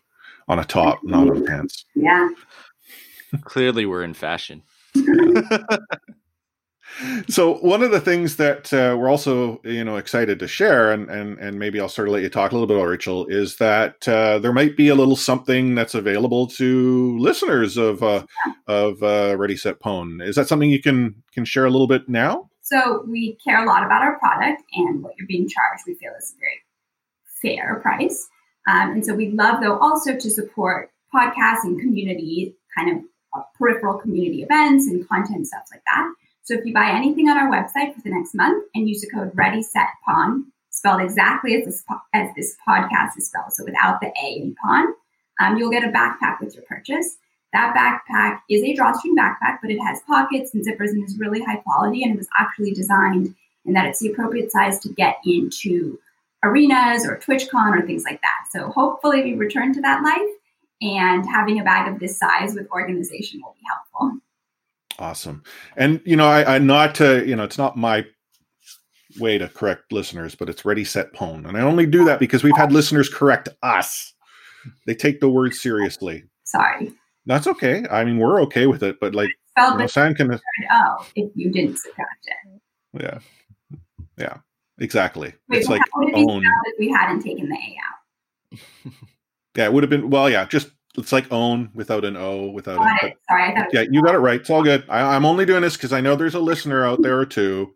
on a top, not on pants. Yeah. Clearly, we're in fashion. So one of the things that uh, we're also you know excited to share, and and and maybe I'll sort of let you talk a little bit about Rachel, is that uh, there might be a little something that's available to listeners of uh, of uh, Ready Set Pwn Is that something you can can share a little bit now? So we care a lot about our product and what you're being charged. We feel is a very fair price. Um, and so we'd love, though, also to support podcasts and community, kind of uh, peripheral community events and content stuff like that. So if you buy anything on our website for the next month and use the code Ready Set Pawn, spelled exactly as this as this podcast is spelled, so without the A in pawn, um, you'll get a backpack with your purchase. That backpack is a drawstring backpack, but it has pockets and zippers and is really high quality. And it was actually designed in that it's the appropriate size to get into arenas or TwitchCon or things like that. So hopefully we return to that life and having a bag of this size with organization will be helpful. Awesome. And you know, I, I not to you know, it's not my way to correct listeners, but it's Ready Set Pwn, and I only do that because we've had listeners correct us. They take the word seriously. Sorry. That's okay. I mean, we're okay with it, but like, you know, Sam can, the word O if you didn't subtract it. yeah, yeah, exactly. Wait, it's well, like would it be own. we hadn't taken the A out? Yeah, it would have been. Well, yeah, just it's like own without an O, without Got a. it. Sorry, I thought Yeah, you got it right. It's all good. I, I'm only doing this because I know there's a listener out there or two.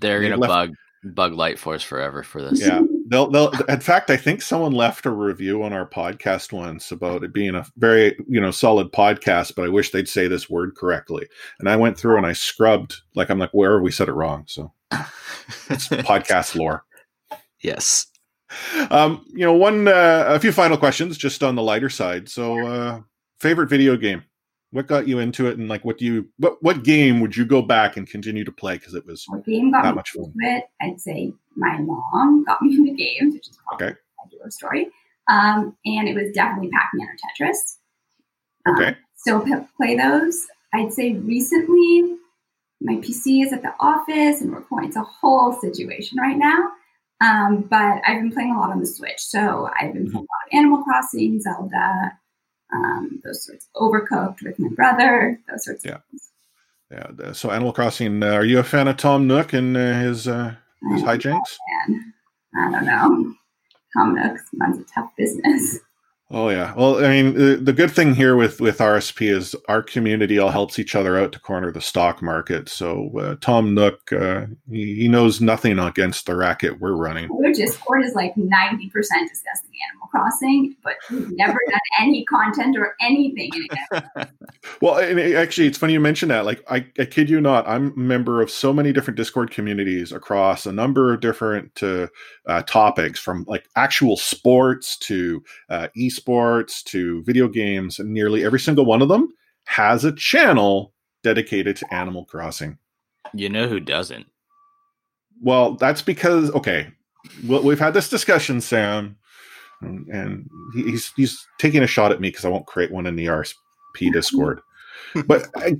They're gonna left- bug bug Light Force forever for this. Yeah, they'll they'll. In fact, I think someone left a review on our podcast once about it being a very you know solid podcast, but I wish they'd say this word correctly. And I went through and I scrubbed like I'm like where have we said it wrong? So it's podcast lore. yes. Um, you know, one uh, a few final questions just on the lighter side. So, uh, favorite video game? What got you into it, and like, what do you what what game would you go back and continue to play because it was What game got That me much fun. it? I'd say my mom got me into games, which is probably Okay. a regular story. Um, and it was definitely Pac-Man or Tetris. Um, Okay. still p- play those. I'd say recently, my PC is at the office, and we're going. It's a whole situation right now. Um, but I've been playing a lot on the Switch. So I've been playing a lot of Animal Crossing, Zelda, um, those sorts of Overcooked with my brother, those sorts Yeah. of things. Yeah. So Animal Crossing. Uh, are you a fan of Tom Nook and uh, his uh, his hijinks? I don't know. Tom Nook runs a tough business. Oh yeah. Well, I mean, the, the good thing here with with RSP is our community all helps each other out to corner the stock market. So uh, Tom Nook, uh, he, he knows nothing against the racket we're running. Our Discord is like 90% discussing Animal Crossing, but we've never done any content or anything in it. Well, and it- actually, it's funny you mentioned that. Like, I, I kid you not, I'm a member of so many different Discord communities across a number of different uh, uh, topics, from like actual sports to uh, esports to video games, and nearly every single one of them has a channel dedicated to Animal Crossing. You know who doesn't? Well, that's because okay, well, we've had this discussion, Sam, and, and he's he's taking a shot at me because I won't create one in the RSP Discord. but I,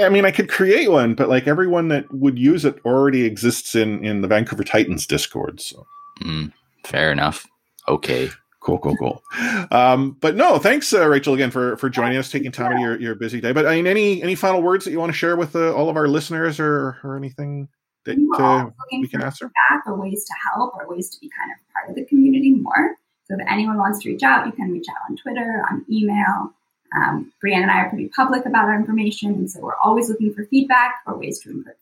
I mean, I could create one, but like everyone that would use it already exists in in the Vancouver Titans Discord. So Mm, fair enough. Okay. cool, cool, cool. Um, but no, thanks, uh, Rachel, again for for joining us, taking time out of your your busy day. But I mean, any any final words that you want to share with uh, all of our listeners, or or anything that We're uh, we can answer? feedback or ways to help or ways to be kind of part of the community more. So if anyone wants to reach out, you can reach out on Twitter, on email. Um, Brianne and I are pretty public about our information, and so we're always looking for feedback or ways to improve.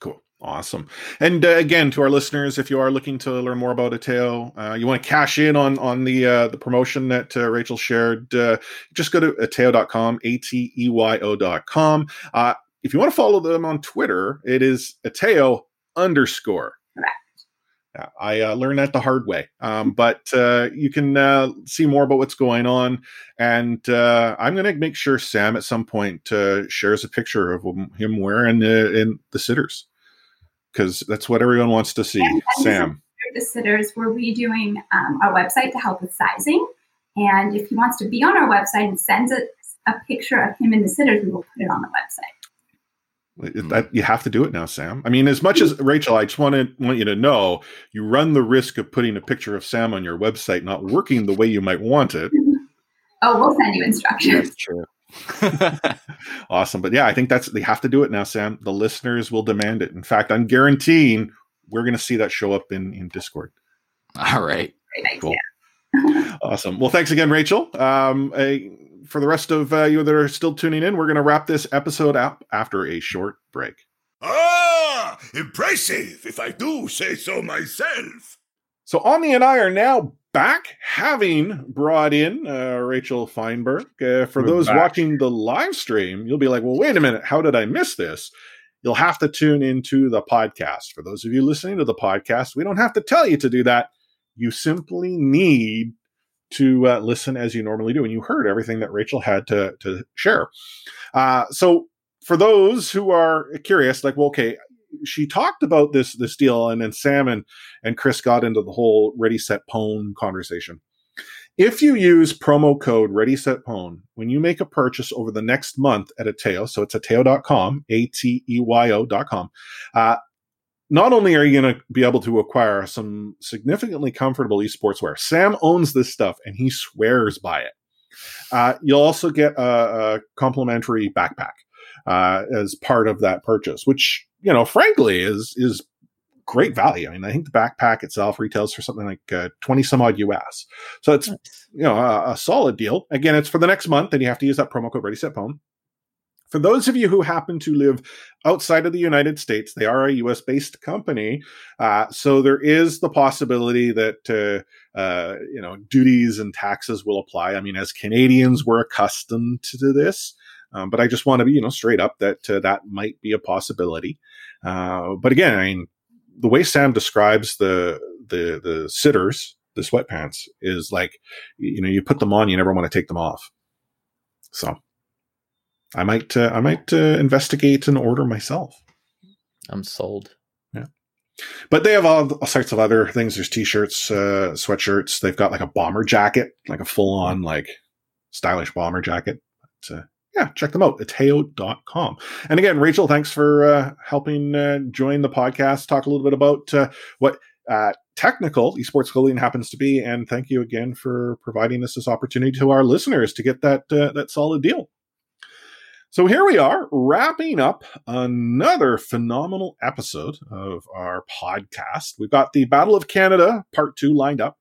Cool. Awesome. And uh, again, to our listeners, if you are looking to learn more about Ateyo, uh, you want to cash in on on the uh, the promotion that uh, Rachel shared, uh, just go to ateyo.com, A-T-E-Y-O.com. Uh, if you want to follow them on Twitter, it is Ateyo underscore. Correct. I uh, learned that the hard way. Um, but uh, you can uh, see more about what's going on. And uh, I'm going to make sure Sam at some point uh, shares a picture of him- wearing in the sitters because that's what everyone wants to see. And- Sam. The sitters, we're redoing um, our website to help with sizing. And if he wants to be on our website and sends us a picture of him in the sitters, we will put it on the website. That you have to do it now, Sam. I mean, as much as Rachel, I just want to want you to know you run the risk of putting a picture of Sam on your website not working the way you might want it. Oh, we'll send you instructions. true. Awesome. But yeah, I think that's they have to do it now, Sam. The listeners will demand it. In fact, I'm guaranteeing we're going to see that show up in in Discord. All right. Great. Cool. Awesome. Well, thanks again, Rachel. Um, I, for the rest of uh, you that are still tuning in, we're going to wrap this episode up after a short break. Ah, impressive, if I do say so myself. So Omni and I are now back, having brought in uh, Rachel Feinberg. Uh, for We're those back. watching the live stream, you'll be like, "Well, wait a minute, how did I miss this?" You'll have to tune into the podcast. For those of you listening to the podcast, we don't have to tell you to do that. You simply need to uh, listen as you normally do, and you heard everything that Rachel had to to share. Uh, so, for those who are curious, like, well, okay, she talked about this this deal, and then Sam and and Chris got into the whole Ready Set Pwn conversation. If you use promo code Ready Set Pwn when you make a purchase over the next month at Ateyo, so it's ateyo.com, A T E Y O.com, uh, not only are you going to be able to acquire some significantly comfortable esports wear, Sam owns this stuff and he swears by it. Uh, you'll also get a, a complimentary backpack uh, as part of that purchase, which you know, frankly, is is great value. I mean, I think the backpack itself retails for something like uh, twenty some odd US, so it's you know a, a solid deal. Again, it's for the next month, and you have to use that promo code Ready Set Pwn. For those of you who happen to live outside of the United States, they are a US based company, uh, so there is the possibility that uh, uh, you know duties and taxes will apply. I mean, as Canadians, we're accustomed to this. Um, but I just want to be, you know, straight up that uh, that might be a possibility. Uh, but again, I mean, the way Sam describes the the the sitters, the sweatpants, is like, you know, you put them on, you never want to take them off. So, I might uh, I might uh, investigate and order myself. I'm sold. Yeah, but they have all, all sorts of other things. There's t-shirts, uh, sweatshirts. They've got like a bomber jacket, like a full-on like stylish bomber jacket. But, uh, yeah, check them out. Ateyo.com. And again, Rachel, thanks for uh, helping uh, join the podcast. Talk a little bit about uh, what uh, technical esports clothing happens to be. And thank you again for providing us this opportunity to our listeners to get that uh, that solid deal. So here we are, wrapping up another phenomenal episode of our podcast. We've got the Battle of Canada Part Two lined up.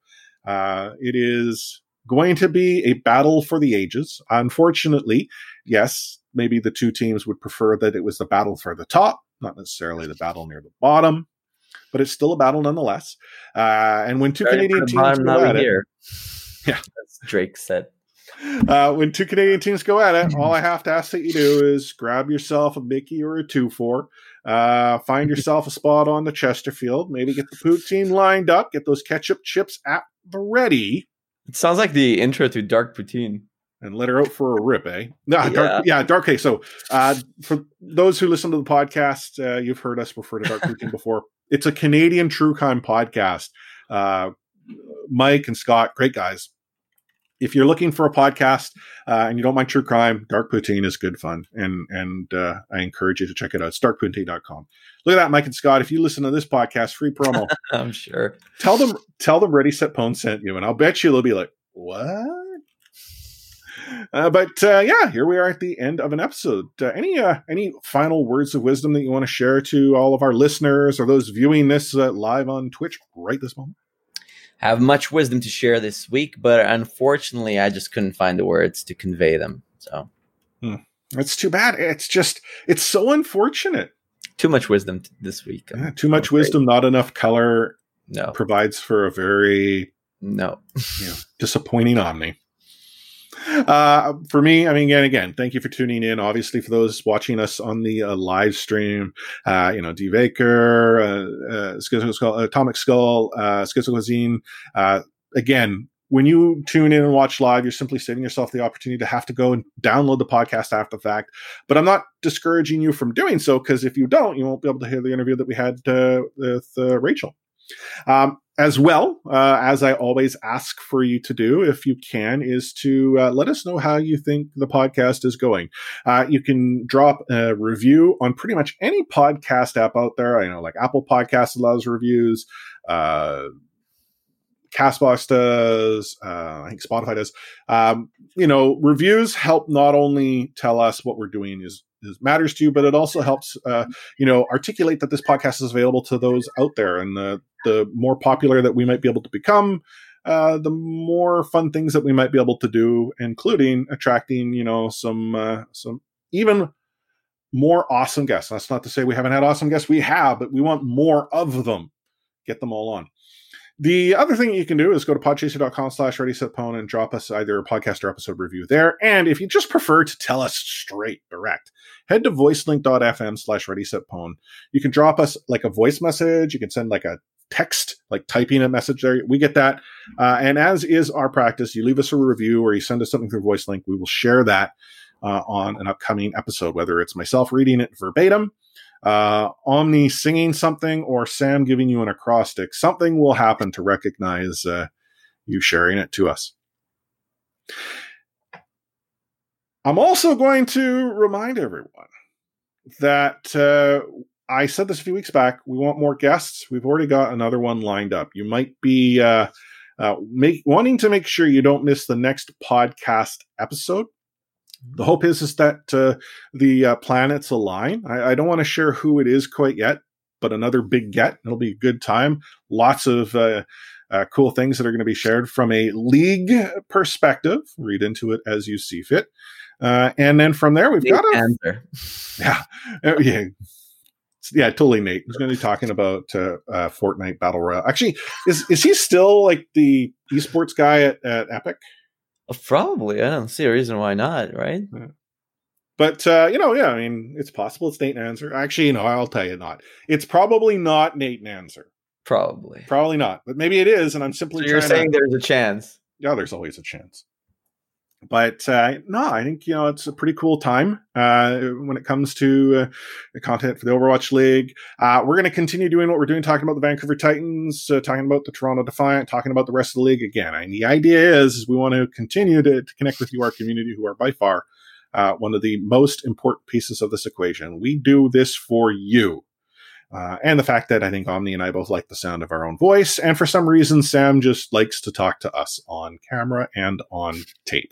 Uh, it is going to be a battle for the ages. Unfortunately, yes, maybe the two teams would prefer that it was the battle for the top, not necessarily the battle near the bottom, but it's still a battle nonetheless. Uh, and when two Ready Canadian teams go at we it, here. Yeah. As Drake said. Uh, when two Canadian teams go at it, all I have to ask that you do is grab yourself a Mickey or a two four, uh, find yourself a spot on the Chesterfield, maybe get the poutine lined up, get those ketchup chips at the ready, It sounds like the intro to Dark Poutine. and let her out for a rip, eh? No, Yeah. dark, yeah, dark. Okay, so uh, for those who listen to the podcast, uh, you've heard us refer to Dark Poutine before. It's a Canadian true crime podcast. Uh, Mike and Scott, great guys. If you're looking for a podcast uh, and you don't mind true crime, Dark Poutine is good fun, and and uh, I encourage you to check it out. It's darkpoutine.com. Look at that, Mike and Scott. If you listen to this podcast, free promo. I'm sure. tell them tell them Ready Set Pwn sent you, and I'll bet you they'll be like, "What?" Uh, but uh, yeah, here we are at the end of an episode. Uh, any uh, any final words of wisdom that you want to share to all of our listeners or those viewing this uh, live on Twitch right this moment? Have much wisdom to share this week, but unfortunately, I just couldn't find the words to convey them. So, hmm. It's too bad. It's just it's so unfortunate. too much wisdom t- this week. Yeah, too much wisdom, not enough color No, provides for a very no. you know, disappointing Omni. Uh, for me, I mean, again, again, thank you for tuning in. Obviously, for those watching us on the uh, live stream, uh, you know, D. Baker, uh, uh, Skull, Atomic Skull, uh, Schizo Cuisine. Uh, again, when you tune in and watch live, you're simply saving yourself the opportunity to have to go and download the podcast after the fact. But I'm not discouraging you from doing so because if you don't, you won't be able to hear the interview that we had uh, with uh, Rachel. Um, as well, uh, as I always ask for you to do, if you can, is to uh, let us know how you think the podcast is going. Uh, you can drop a review on pretty much any podcast app out there. I know, like Apple Podcasts allows reviews. Uh, Castbox does, uh, I think Spotify does. Um, you know, reviews help not only tell us what we're doing is matters to you, but it also helps, uh, you know, articulate that this podcast is available to those out there. And the the more popular that we might be able to become, uh, the more fun things that we might be able to do, including attracting, you know, some uh, some even more awesome guests. That's not to say we haven't had awesome guests. We have, but we want more of them. Get them all on. The other thing you can do is go to podchaser.com slash ready set pwn and drop us either a podcast or episode review there. And if you just prefer to tell us straight, direct, head to voicelink.fm slash ready set pwn. You can drop us like a voice message. You can send like a text, like typing a message there. We get that. Uh, and as is our practice, you leave us a review or you send us something through VoiceLink. We will share that uh, on an upcoming episode, whether it's myself reading it verbatim, uh, Omni singing something, or Sam giving you an acrostic. Something will happen to recognize uh, you sharing it to us. I'm also going to remind everyone that uh, I said this a few weeks back. We want more guests. We've already got another one lined up. You might be uh, uh, make, wanting to make sure you don't miss the next podcast episode. The hope is is that uh, the uh, planets align. I, I don't want to share who it is quite yet, but another big get. It'll be a good time. Lots of uh, uh, cool things that are going to be shared from a league perspective. Read into it as you see fit. Uh, and then from there, we've Nate got a Answer. yeah, Uh, yeah, yeah. Totally, Nate. He's going to be talking about uh, uh, Fortnite Battle Royale. Actually, is is he still like the esports guy at, at Epic? Uh, Probably. I don't see a reason why not, right? But uh, you know, yeah, I mean, it's possible it's Nate Nanzer. Actually, you know, I'll tell you not. It's probably not Nate Nanzer. Probably. Probably not. But maybe it is, and I'm So simply you're trying saying to. there's a chance. Yeah, there's always a chance. But uh, no, I think you know it's a pretty cool time uh, when it comes to uh, content for the Overwatch League. Uh, we're going to continue doing what we're doing, talking about the Vancouver Titans, uh, talking about the Toronto Defiant, talking about the rest of the league again. And the idea is, is we want to continue to, to connect with you, our community, who are by far uh, one of the most important pieces of this equation. We do this for you. Uh, and the fact that I think Omni and I both like the sound of our own voice. And for some reason, Sam just likes to talk to us on camera and on tape.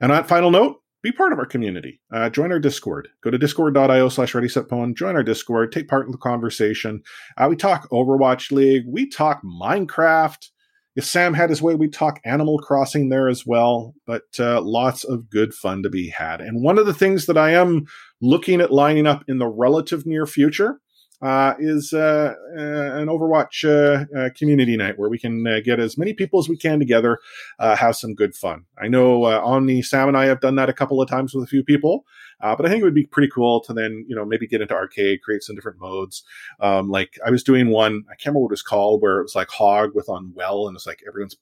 And on final note, be part of our community. Uh, join our Discord. Go to discord.io slash ready set pwn. Join our Discord. Take part in the conversation. Uh, we talk Overwatch League. We talk Minecraft. If Sam had his way, we'd talk Animal Crossing there as well. But uh, lots of good fun to be had. And one of the things that I am looking at lining up in the relative near future uh, is uh, uh, an Overwatch uh, uh, community night where we can uh, get as many people as we can together, have some good fun. I know Omni, Sam, and I have done that a couple of times with a few people, but I think it would be pretty cool to then, you know, maybe get into arcade, create some different modes. Um, like I was doing one, I can't remember what it was called, where it was like Hog with on Well, and it's like everyone's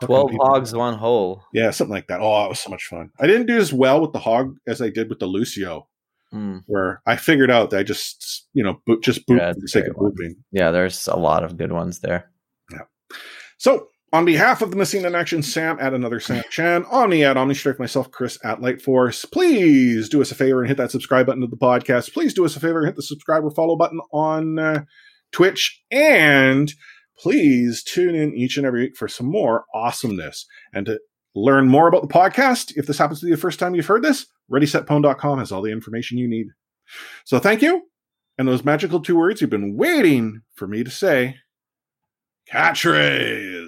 12 hogs, one hole. Yeah, something like that. Oh, it was so much fun. I didn't do as well with the hog as I did with the Lucio Mm. where I figured out that I just, you know, bo- just boot Yeah, for the sake of one. booping. Yeah, there's a lot of good ones there. Yeah. So, on behalf of the Missing in Action, Sam at another Sam Chan, Omni at OmniStrike, myself, Chris at Light Force, please do us a favor and hit that subscribe button to the podcast. Please do us a favor and hit the subscribe or follow button on uh, Twitch. And please tune in each and every week for some more awesomeness. And to learn more about the podcast, if this happens to be the first time you've heard this, ReadySetPwn.com has all the information you need. So thank you. And those magical two words you've been waiting for me to say catchphrase.